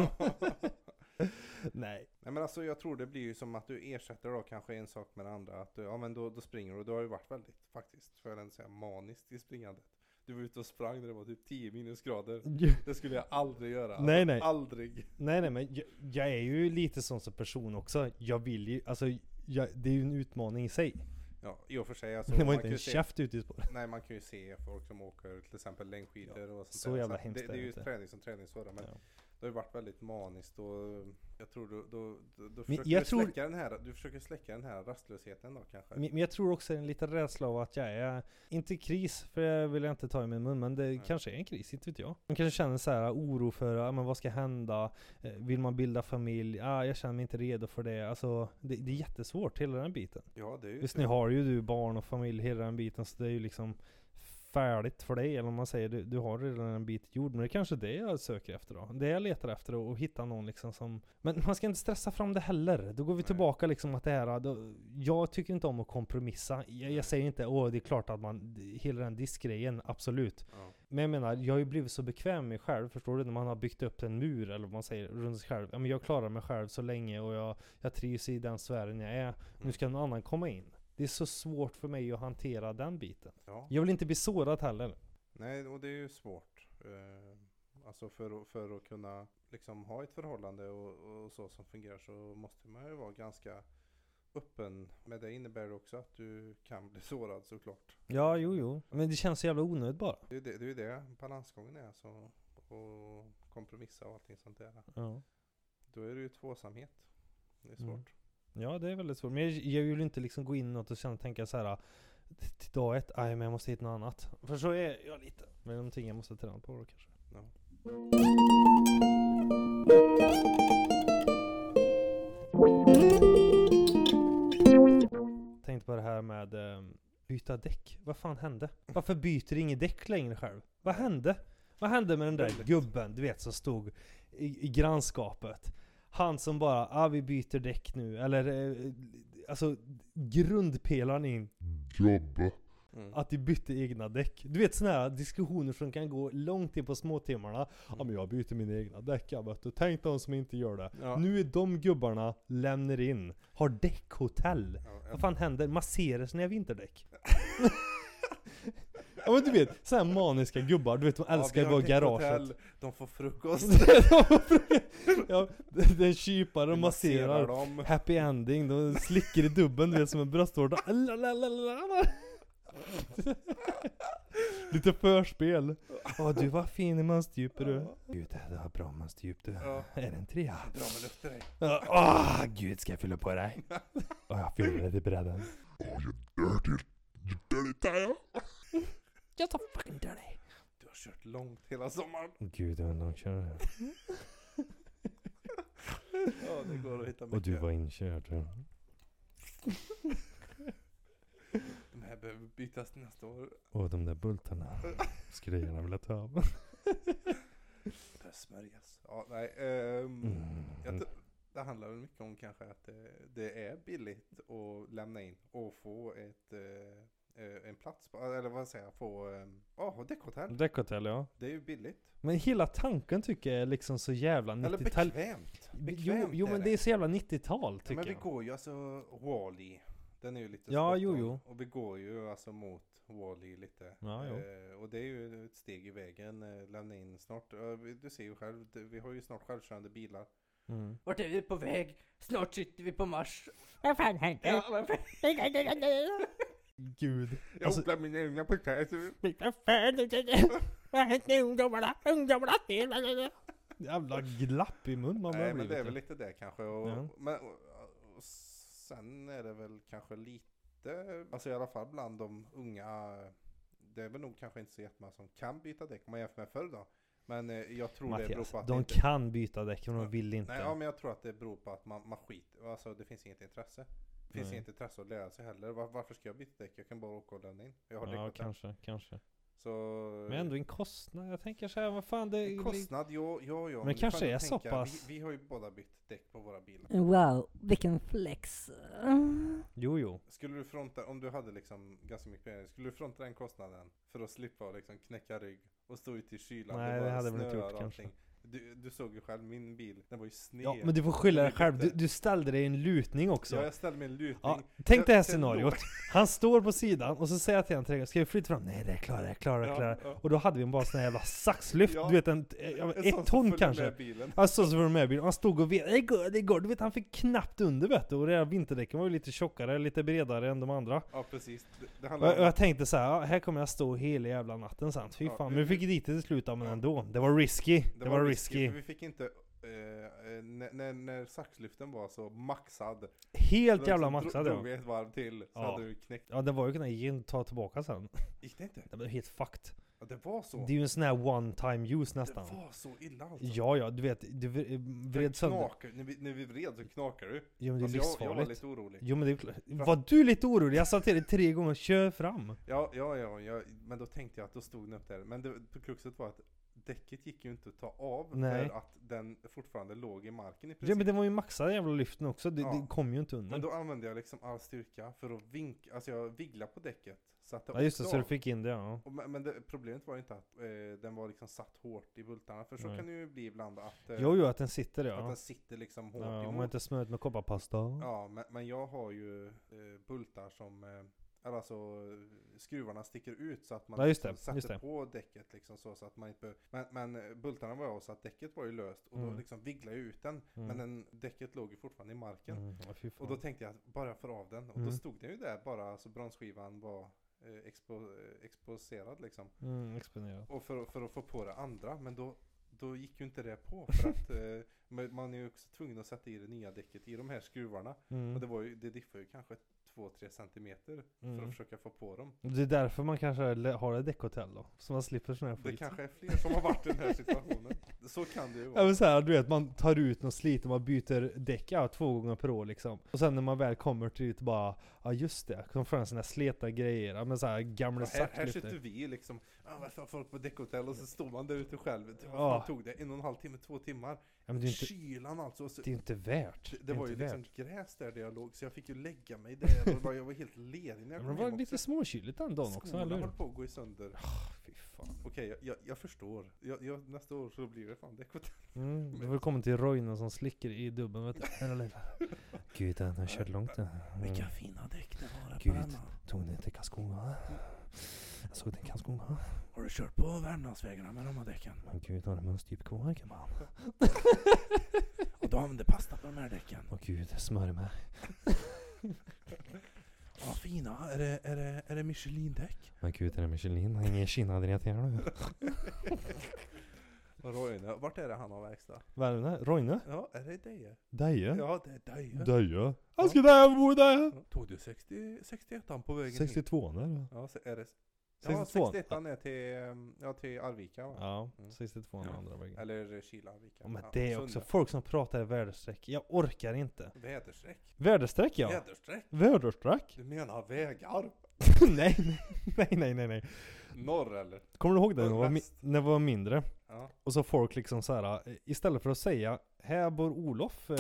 Nej. Nej men alltså jag tror det blir ju som att du ersätter då kanske en sak med det andra. Att du, ja men då, då springer du. Du har ju varit väldigt faktiskt, får jag ändå säga, maniskt i springandet. Du var ute och sprang när det var typ 10 minusgrader. Det skulle jag aldrig göra. Nej, nej. Aldrig. Nej nej men jag, jag är ju lite sån som person också. Jag vill ju, alltså jag, det är ju en utmaning i sig. Ja, i och för sig. Alltså, det var inte en käft ute i spåret. Nej man kan ju se folk som åker till exempel längdskidor och sånt så där. jävla hemskt det, är det är ju inte. träning som träning sådär. Men Ja. Det har ju varit väldigt maniskt och jag tror du, då, då, då försöker jag du tror- släcka den här, du försöker släcka den här rastlösheten då kanske. Men jag tror också en liten rädsla av att jag är, inte kris, för det vill jag inte ta i min mun, men det Nej. kanske är en kris, inte vet jag. Man kanske känner så här oro för, ja, men vad ska hända? Eh, Vill man bilda familj? Ah, jag känner mig inte redo för det. Alltså, det, det är jättesvårt, hela den biten. Ja det är ju Visst nu har ju du barn och familj, hela den biten, så det är ju liksom färdigt för dig, eller om man säger du, du har redan en bit jord, men det är kanske det jag söker efter då. Det jag letar efter, och hitta någon liksom som... Men man ska inte stressa fram det heller. Då går vi Nej. tillbaka liksom att det här, då, jag tycker inte om att kompromissa. Jag, jag säger inte, åh det är klart att man, hela den diskgrejen, absolut. Ja. Men jag menar, jag har ju blivit så bekväm med mig själv, förstår du? När man har byggt upp en mur, eller vad man säger, runt sig själv. Ja, men jag klarar mig själv så länge och jag, jag trivs i den sfären jag är. Nu ska någon annan komma in. Det är så svårt för mig att hantera den biten. Ja. Jag vill inte bli sårad heller. Nej, och det är ju svårt. Eh, alltså för, för att kunna liksom ha ett förhållande och, och så som fungerar så måste man ju vara ganska öppen. Men det innebär också att du kan bli sårad såklart. Ja, jo, jo. Men det känns så jävla onödigt bara. Det är ju det, det, är det balansgången är. Så, och kompromissa och allting sånt där. Ja. Då är det ju tvåsamhet. Det är Mm. Ja, det är väldigt svårt. Men jag, jag vill inte liksom gå in och känna, tänka så här. t- till dag ett, nej men jag måste hitta något annat. För så är jag lite. Men någonting jag måste träna på då kanske. Ja. Tänkte på det här med eh, byta däck. Vad fan hände? Varför byter du inget däck längre själv? Vad hände? Vad hände med den där gubben, du vet som stod i, i grannskapet? Han som bara, ah vi byter däck nu. Eller eh, alltså grundpelaren in Grabbar. Mm. att de bytte egna däck. Du vet sådana här diskussioner som kan gå långt in på småtimmarna. Ja men jag byter mina egna däck jag vet du. Tänk de som inte gör det. Ja. Nu är de gubbarna lämnar in, har däckhotell. Ja, Vad fan händer? Masserar sina vinterdäck? ja men du vet, sådana här maniska gubbar, du vet de älskar vara i garaget. däckhotell, De får frukost. ja, det är kypare och masserar. dem. Happy ending, de slickar i dubben du vet som en bröstvårta. Lite förspel. Åh du var fin i mönsterdjupet du. Gud det var bra mönsterdjup du. Ja. Är det en trea? Dra med luft till dig. Ja, Åh gud ska jag fylla på dig? Och jag fyller det i bredden. Oh you dirty, you dirty tire. Jag tar fucking dirty. Du har kört långt hela sommaren. Gud jag undrar om kör det. Ja, det går att hitta mycket. Och du var inkörd. De här behöver bytas nästa år. Och de där bultarna skulle jag gärna vilja ta av. Det smörjas. Ja, nej. ehm, Mm. jag tror- det handlar väl mycket om kanske att det, det är billigt att lämna in och få ett, eh, eh, en plats på, eller vad säger jag, få, ehm, ja, ha däckhotell. Däckhotell ja. Det är ju billigt. Men hela tanken tycker jag är liksom så jävla Eller 90-tal. bekvämt. Jo, Bekvämt jo men det är så jävla 90-tal Ja, tycker men vi jag. går ju alltså Wall-E. Den är ju lite Ja, jo, jo. Och vi går ju alltså mot Wall-E lite. Ja, jo. Eh, och det är ju ett steg i vägen. Eh, lämna in snart. Du ser ju själv, vi har ju snart självkörande bilar. Mm. Vart är vi på väg? Snart sitter vi på Mars. Vad fan händer? Ja? Gud. Jag Alltså- odlar mina egna potatis. Vad fan Vad händer ungdomarna? Ungdomarna fel. Jävla glapp i mun man Nej men det är väl lite det kanske. Och, Ja. men, och, och sen är det väl kanske lite, alltså i alla fall bland de unga. Det är väl nog kanske inte så jättemånga som kan byta däck om man jämför med förr då. Men eh, jag tror det beror Mattias, på att de inte... kan byta däck men de vill inte. Nej, ja, men jag tror att det beror på att man, man skiter, alltså det finns inget intresse. Det finns Nej. inget intresse att lära sig heller. Var, varför ska jag byta däck? Jag kan bara åka och lämna in. Jag har ja, kanske, kanske. Så... Men ändå en kostnad. Jag tänker så här, vad fan det En kostnad, ja, ja, ja. Men du kanske är så tänka, pass- Vi, vi har ju båda bytt däck på våra bilar. Wow, vilken flex. Jo, jo. Skulle du fronta, om du hade liksom ganska mycket pengar, skulle du fronta den kostnaden för att slippa liksom knäcka rygg och stå ute i kylan? Nej, bara det hade jag väl inte gjort kanske. Du, du såg ju själv min bil, den var ju sned. Ja, men du får skylla dig själv. Du, du ställde dig i en lutning också. Ja, jag ställde mig i en lutning. Ja, tänk det här Jag- jag scenariot. Han står på sidan och så säger jag till honom ska vi flytta fram? Nej det det är klart, det är Ja, ja. Och då hade vi bara sån här jävla saxlyft, Ja. du vet en, ja, ett som ton kanske. med bilen. Alltså så var med bilen, han stod och vet, det går, det går. Du vet han fick knappt under vet du. Och det här vinterdäcken var ju lite tjockare, lite bredare än de andra. Ja, precis. Det, det Och jag, och jag tänkte så här, ja, här kommer jag stå hela jävla natten sen. Fy Ja, fan. Men vi fick dit det till slut men Ja. ändå. Det var risky. Det, var risky. För Vi fick inte... Eh, eh, när, när, saxlyften var så maxad. Helt då jävla maxad drog, ja. drog ett varv till så Ja. hade du knäckt. Ja det var ju kunnat ta tillbaka sen. Gick det inte? Det var helt fucked. Ja, det var så. Det är ju en sån här one time use nästan. Det var så illa alltså. Ja ja, du vet, du vred vred sönder. Knakar, när, vi, när vi vred så knakar du. Jo men det är Alltså, jag, jag var livsfarligt. lite orolig. Jo men det är. Var du lite orolig? Jag sa till dig tre gånger, kör fram. Ja, ja, ja, ja, men då tänkte jag att då stod den upp där. Men det, kruxet var att däcket gick ju inte att ta av Nej. för att den fortfarande låg i marken i Ja princip. men det var ju maxad jävla lyften också, det, Ja. det kom ju inte under. Men då använde jag liksom all styrka för att vinka, alltså jag viglade på däcket. Så att det ja just det, så du fick in det ja. Och, men det, problemet var ju inte att eh, den var liksom satt hårt i bultarna. För så Nej. kan det ju bli ibland att, eh, Jo jo, att den sitter att ja. den sitter liksom hårt ja om emot. man inte smörjt med kopparpasta. Ja, men, men jag har ju eh, bultar som, eh, eller alltså skruvarna sticker ut så att man Ja, liksom det, sätter på däcket liksom så, så att man inte behöver- men, men eh, bultarna var av så att däcket var ju löst och då Mm. liksom vigglade jag ut den. Mm. Men den, däcket låg ju fortfarande i marken. Mm, ja, Och då tänkte jag att bara jag får av den. Och Mm. då stod den ju där bara, alltså bromsskivan var eh, expo, eh, exposerad liksom. Mm, exponerat. Och för, för att få på det andra, men då, då gick ju inte det på. För att eh, man är ju också tvungen att sätta i det nya däcket i de här skruvarna. Mm. Och det var ju, det diffade ju kanske 2-3 centimeter för Mm. att försöka få på dem. Det är därför man kanske har ett däckhotell då. Så man slipper sån här Det skit. kanske är fler som har varit i den här situationen. Så kan det ju Ja vara. men såhär, du vet man tar ut något slit och man byter däck ja, två gånger per år liksom. Och sen när man väl kommer till det bara, ja just det, kom fram här sleta grejer, ja men såhär gamla Ja, här, här sitter vi liksom, ja, varför har folk på däckhotell och så står man där ute själv. Vad Ja. fan tog det? En och en halv timme, två timmar? Ja, men det är inte, Kylan alltså. Så, det är inte värt. det, Det, var ju inte liksom gräs där, där jag låg, så jag fick ju lägga mig där det var- jag var helt lerig när Ja, jag men kom det var hem lite småkyligt den dagen också, eller höll på att gå i sönder. Fy fan. Okej, jag, jag, jag förstår. Jag, jag, nästa år så blir det fan däckhotell. Mm, får komma till Roine som slickar i dubben vet du. Gud den har kört långt den. Mm. fina däck det var Gud. Tog ni till Karlskoga? Jag såg den i Karlskoga. Har du kört på Värmlandsvägarna med de här däcken? Men gud har du mönsterdjup kvar man? Använder pasta på de här däcken. Åh gud, smör med. Ja, fina. Är det, är det, är det Michelin-däck? Men gud är det Michelin? Ingen Kina-dret här nu. Roine, vart är det han har verkstad? Värmne? Roine? Ja, är det Deje? Deje? Ja, det är Deje. Deje? Jag ska där, jag bor där! Ja, Tog du 60, 61 på vägen hit? 62 där. Ja, så är det... Ja, 62. 61 är till, ehm, ja, till Arvika va? Ja, Mm. 62 den Ja. andra vägen. Eller Kila, Arvika. Ja, men det är också folk som pratar i väderstreck. Jag orkar inte. Väderstreck? Väderstreck ja! Väderstreck? Väderstreck? Du menar vägar? nej, nej, nej, nej, nej. Norr eller? Kommer du ihåg det när jag var, mi- Väst. när jag var mindre? Ja. Och så folk liksom så här eh, istället för att säga här bor Olof, eh,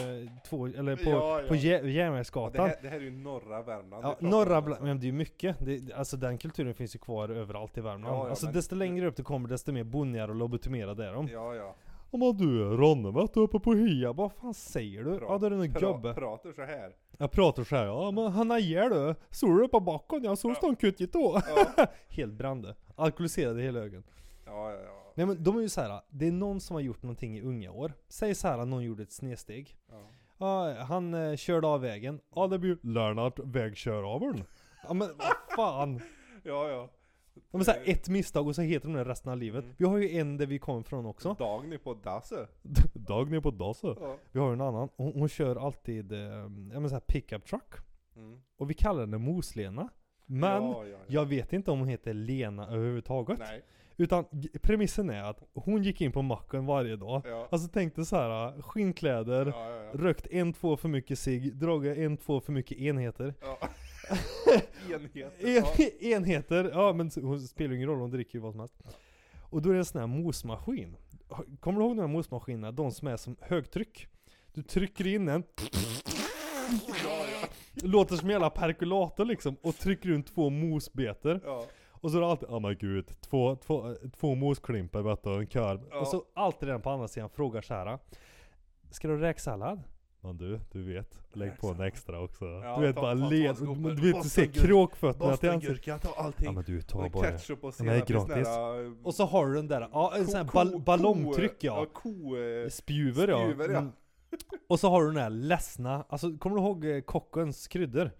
två, eller på, Ja, ja. på Jä- Ja, det, Järnvägsgatan. här, det här är ju norra Värmland. Ja, norra, om alltså. men det är ju mycket. Det, alltså den kulturen finns ju kvar överallt i Värmland. Ja, ja, alltså men- desto längre upp du kommer desto mer bonniga och lobotomerade är de. Ja, ja. Ja men du, Ronne vet du uppe på Hiab, vad fan säger du? Ja då är det nog Pra, gubbe. pratar så här. Jag pratar såhär, ja men han är ihjäl du. Såg du på backen? Jag såg stånd kuttigt då. Ja, Helt brände. Alkoholiserade hela ögonen. ja, ja. ja. Nej men de är ju så här. det är någon som har gjort någonting i unga år. Säg så här någon gjorde ett snedsteg. ja. Ja, han eh, körde av vägen. Ja det blir Lennart vägköravern. Ja men vad fan. ja, ja. Ja, men så här, ett misstag och så heter de det resten av livet. Mm. Vi har ju en där vi kommer ifrån också. Dagny på Dasse. Dagny på Dasse. Ja. Vi har ju en annan. Hon, hon kör alltid eh, ja, men så här pickup truck. Mm. Och vi kallar henne Moslena. Men ja, ja, ja. jag vet inte om hon heter Lena överhuvudtaget. Nej. Utan premissen är att hon gick in på macken varje dag. Ja. Alltså tänkte så här skinnkläder, Ja, ja, rökt en, två för mycket cigg, dragit en, två för mycket enheter. Enheter. En, enheter, ja men hon spelar ju ingen roll, hon dricker ju vad som helst. Och då är det en sån här mosmaskin. Kommer du ihåg de här mosmaskinerna? De som är som högtryck. Du trycker in en, Ja, ja. låter som en jävla perkulator liksom, och trycker in två mosbeter. Ja. Och så är det alltid, oh my gud, två, två, två mosklimpar vet du, en korv. Ja. Och så alltid den på andra sidan frågar så här. Ska du ha räksallad? Men du, du vet, lägg på en extra också. Ja, du vet ta- bara ta- ta led, skopet. du vet du ser kråkfötterna till ansiktet. Ta allting. Ja men du, ta och bara. ketchup och Ja, men är senap i sån gratis. Och så har du den där, ja en sån här ball, ballongtryck Ja, ja. ko... eh, Spjuver ja. Spjuver, ja. Mm. Och så har du den där ledsna, alltså kommer du ihåg eh, kockens kryddor?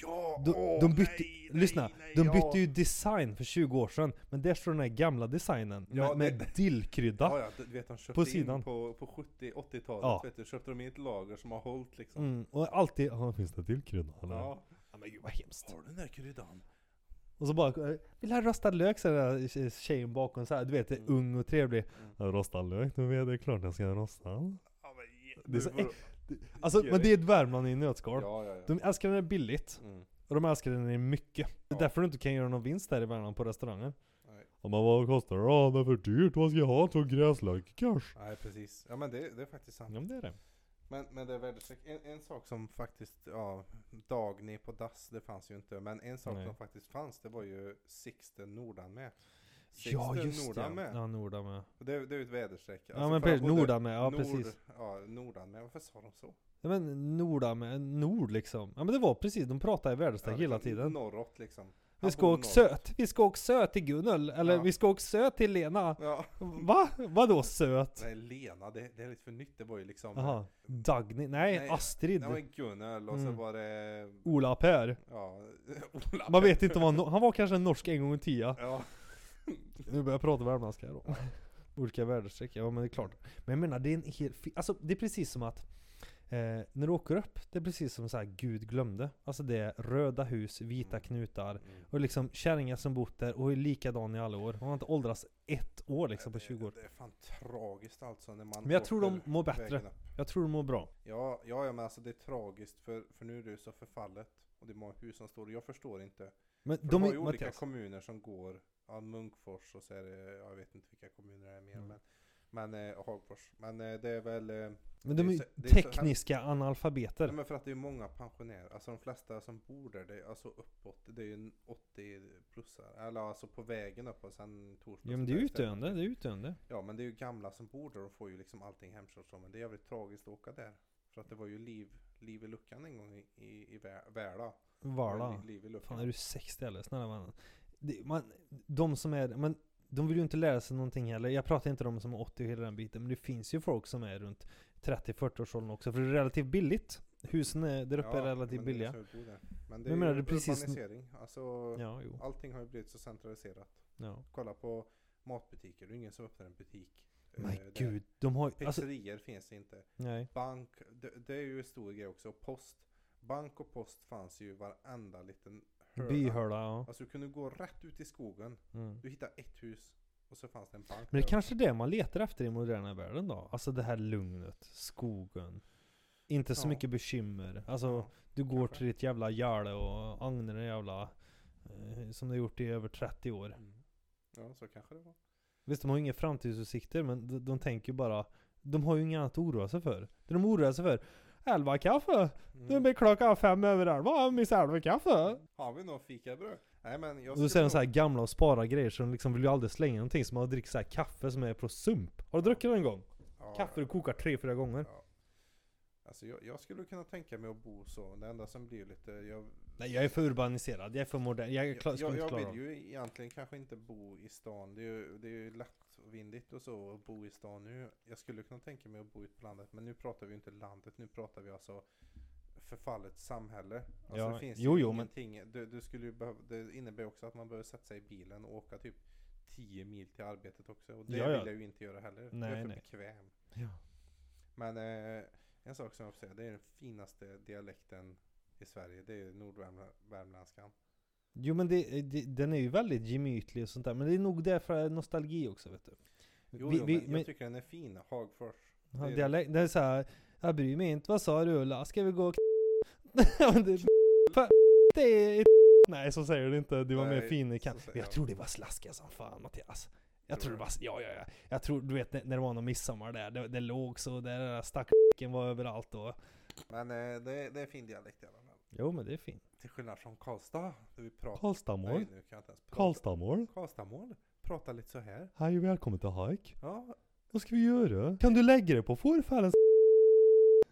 Ja, De, åh, de bytte, nej, lyssna, nej, nej, de ja. bytte ju design för 20 år sedan Men där står den här gamla designen Ja, med, med dillkrydda Ja, ja, du vet de köpte På sidan. in på, på 70-80-talet, Ja. vet du, köpte de in ett lager som har hållit liksom. mm, Och alltid, ja finns det dillkrydda eller? Ja. Ja. men gud vad hemskt Har du den där kryddan? Och så bara, eh, vill ha rostad lök? Så där tjejen bakom så här, du vet, Mm. ung och trevlig Mm. Rostad lök, du vet det är klart jag ska rosta Det är så Alltså men det är ett Värmland i nötskal Ja, ja, ja. De älskar är billigt Mm. Och de älskar när det är mycket Det är Ja. därför du inte kan göra någon vinst där i Värmland på restauranger Nej. Ja men vad kostar det då? Det är för dyrt, vad ska jag ha? Två gräslök kanske? Nej, precis. Ja, men det, det är faktiskt sant. Ja men det är det Men, men det är väderstreck. En, en sak som faktiskt, ja, Dagny på dass, det fanns ju inte. Men en sak Nej. som faktiskt fanns, det var ju Sixten Nordan med. Ja just Nordan det, med. ja Nordan med Det, det är ju ett väderstreck. Ja Alltså men för att precis, med, ja Nord, precis Ja, Nordan med. Varför sa de så? Ja men Nordan med, Nord liksom Ja men det var precis, de pratade i väderstreck Ja, hela liksom tiden Norrut liksom. Vi Han ska bor åka söt, vi ska åka söt till Gunnel, eller Ja. vi ska åka söt till Lena Ja. Va? Vadå söt? Nej, Lena, det, det är lite för nytt. Det var ju liksom... Jaha, Dagny, nej, Nej, Astrid Det var Gunnel och så Mm. var det... Ola Per Ja, Ola. Man vet inte om han, han var kanske en norsk en gång i tiden Ja. Nu börjar jag prata värmländska här då Olika väderstreck, ja men det är klart Men jag menar det är en hel, alltså det är precis som att Eh, när du åker upp, det är precis som så här Gud glömde. Alltså det är röda hus, vita Mm. knutar. Mm. Och liksom kärringar som bott där och är likadan i alla år. Hon har inte åldrats ett år liksom på Det- 20 år. Det är fan tragiskt alltså när man Men jag tror de åker mår bättre. vägen upp. Jag tror de mår bra. Ja, ja, ja men alltså det är tragiskt för, för nu är det ju så förfallet. Och det är många hus som står. Jag förstår inte. Men För de de har är, ju olika Mattias, kommuner som går. Ja, Munkfors och så är det, jag vet inte vilka kommuner det är mer. Mm. Men, men eh, Hagfors. Men eh, det är väl... Eh, men de är ju så- är så tekniska Nej, analfabeter. men för att det är många pensionärer. Alltså de flesta som bor där, det är alltså uppåt. Det är ju en 80 plussar. Eller alltså på vägen upp och sen torsdag. Ja men det är ju utdöende, det är utdöende. Ja men det är ju gamla som bor där och får ju liksom allting hemkört så. Men det är jävligt tragiskt att åka där. För att det var ju liv, liv i luckan en gång i, i, i Vä- Värla. Liv i luckan. Fan är du 60 eller? Snälla mannen. Det, man, de som är, men de vill ju inte lära sig någonting heller. Jag pratar inte om de som är 80 och hela den biten. Men det finns ju folk som är runt 30-40 års åldern också. För det är relativt billigt. Husen är, där uppe är relativt men det är billiga. där. Men det Men är jag menar, ju det är precis- urbanisering. Alltså, Ja, jo. allting har ju blivit så centraliserat. Ja. Kolla på matbutiker. Det är ingen som öppnar en butik. eh, Men där. gud, de har ju, alltså, finns inte. nej. Bank, det, det är ju en stor grej också. Post. Bank och post fanns ju i varenda liten Byhörda, ja. Alltså du kunde gå rätt ut i skogen. Mm. Du hittar ett hus och så fanns det en bank. Men det är kanske det man letar efter i moderna världen då? Alltså det här lugnet, skogen. Inte så Ja. mycket bekymmer. Alltså Ja, du går kanske. till ditt jävla gärde och agnar en jävla... Eh, som du har gjort i över 30 år. Mm. Ja, så kanske det var. Visst, de har ju inga framtidsutsikter men de, de tänker ju bara... De har ju inget annat att oroa sig för. Det de oroar sig för Elva kaffe! Nu Mm. blir klockan fem över elva, miss elva kaffe! Har vi något fikabröd? Nej men jag skulle säger de så här gamla och spara grejer så de liksom vill ju aldrig slänga någonting som man dricker så här kaffe som är på sump. Har du druckit det en gång? Ja, Kaffe du kokar tre, fyra gånger. Ja. Alltså jag, jag skulle kunna tänka mig att bo så. Det enda som blir lite... Jag, Nej jag är för urbaniserad, jag är för modern, jag, är klar, jag, jag, jag vill ju egentligen kanske inte bo i stan. Det är ju, det är ju lättvindigt och så att bo i stan nu. Jag skulle kunna tänka mig att bo ute på landet. Men nu pratar vi ju inte landet. Nu pratar vi alltså förfallet samhälle. Alltså Ja, det finns jo, jo, men- ingenting. Du, du skulle behöva, det innebär också att man behöver sätta sig i bilen och åka typ 10 mil till arbetet också. Och det Ja, ja. vill jag ju inte göra heller. jag Nej, är för nej. bekväm. Ja. Men eh, en sak som jag får säga, det är den finaste dialekten i Sverige. Det är nordvärmländskan. Jo men det, det, den är ju väldigt gemytlig och sånt där, men det är nog därför nostalgi också vet du. Jo, Vi- jo vi- men men- jag tycker den är fin. Hagfors. Ja, det är- dialekt, det är såhär, jag bryr mig inte, vad sa du Ulla? Ska vi gå och men det, det är Nej så säger du inte, du var mer fin i så kan. Men jag tror det var slaskiga som fan Mattias. Jag Tror det var, ja ja ja. Jag tror, du vet när det var någon midsommar där, det, det låg så där, där var överallt och Men eh, det, det är fin dialekt i alla fall. Jo men det är fint. Till skillnad från Karlstad. Där vi pratar... Karlstadmål. Nej, nu kan jag inte ens prata. Karlstadmål. Karlstadmål. Prata lite så här. Hej och välkommen till Hike. Ja, Vad ska vi göra? Kan du lägga dig på fårfällen?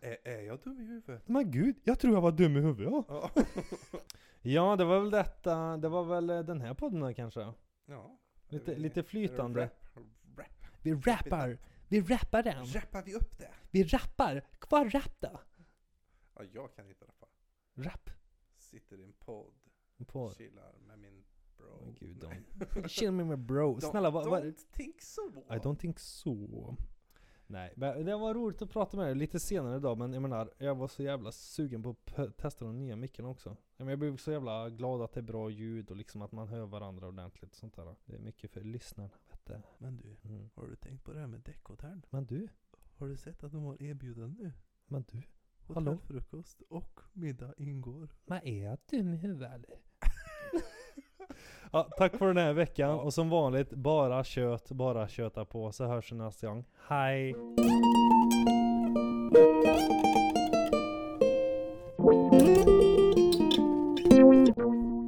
är, är jag dum i huvudet? Men gud, jag tror jag var dum i huvudet ja. Ja. Ja, det var väl detta, det var väl eh, den här podden då, kanske? ja. Lite, Vi- lite flytande. Rap, rap. Vi rappar, vi rappar den. Rappar vi upp det? Vi rappar. Vad rapp då? Ja, jag kan inte rappa. Rap. Sitter i en podd. På. Chillar med min bro. Åh, gud, Nej. Chill med mig bro. Don't- Snälla vad... vad- Don't think so. I don't think so. Nej, men det var roligt att prata med dig lite senare idag men jag menar, jag var så jävla sugen på att testa de nya mickarna också. Ja, men Jag blev så jävla glad att det är bra ljud och liksom att man hör varandra ordentligt och sånt där. Det är mycket för lyssnarna, vet du. Men du, Mm. har du tänkt på det här med däckhotell? Men du, Har du sett att de har erbjudande nu? men du. Hotellfrukost och middag ingår. Men är jag dum i huvudet eller? ja, tack för den här veckan och som vanligt bara kött, bara köta på så hörs vi nästa gång. Hej!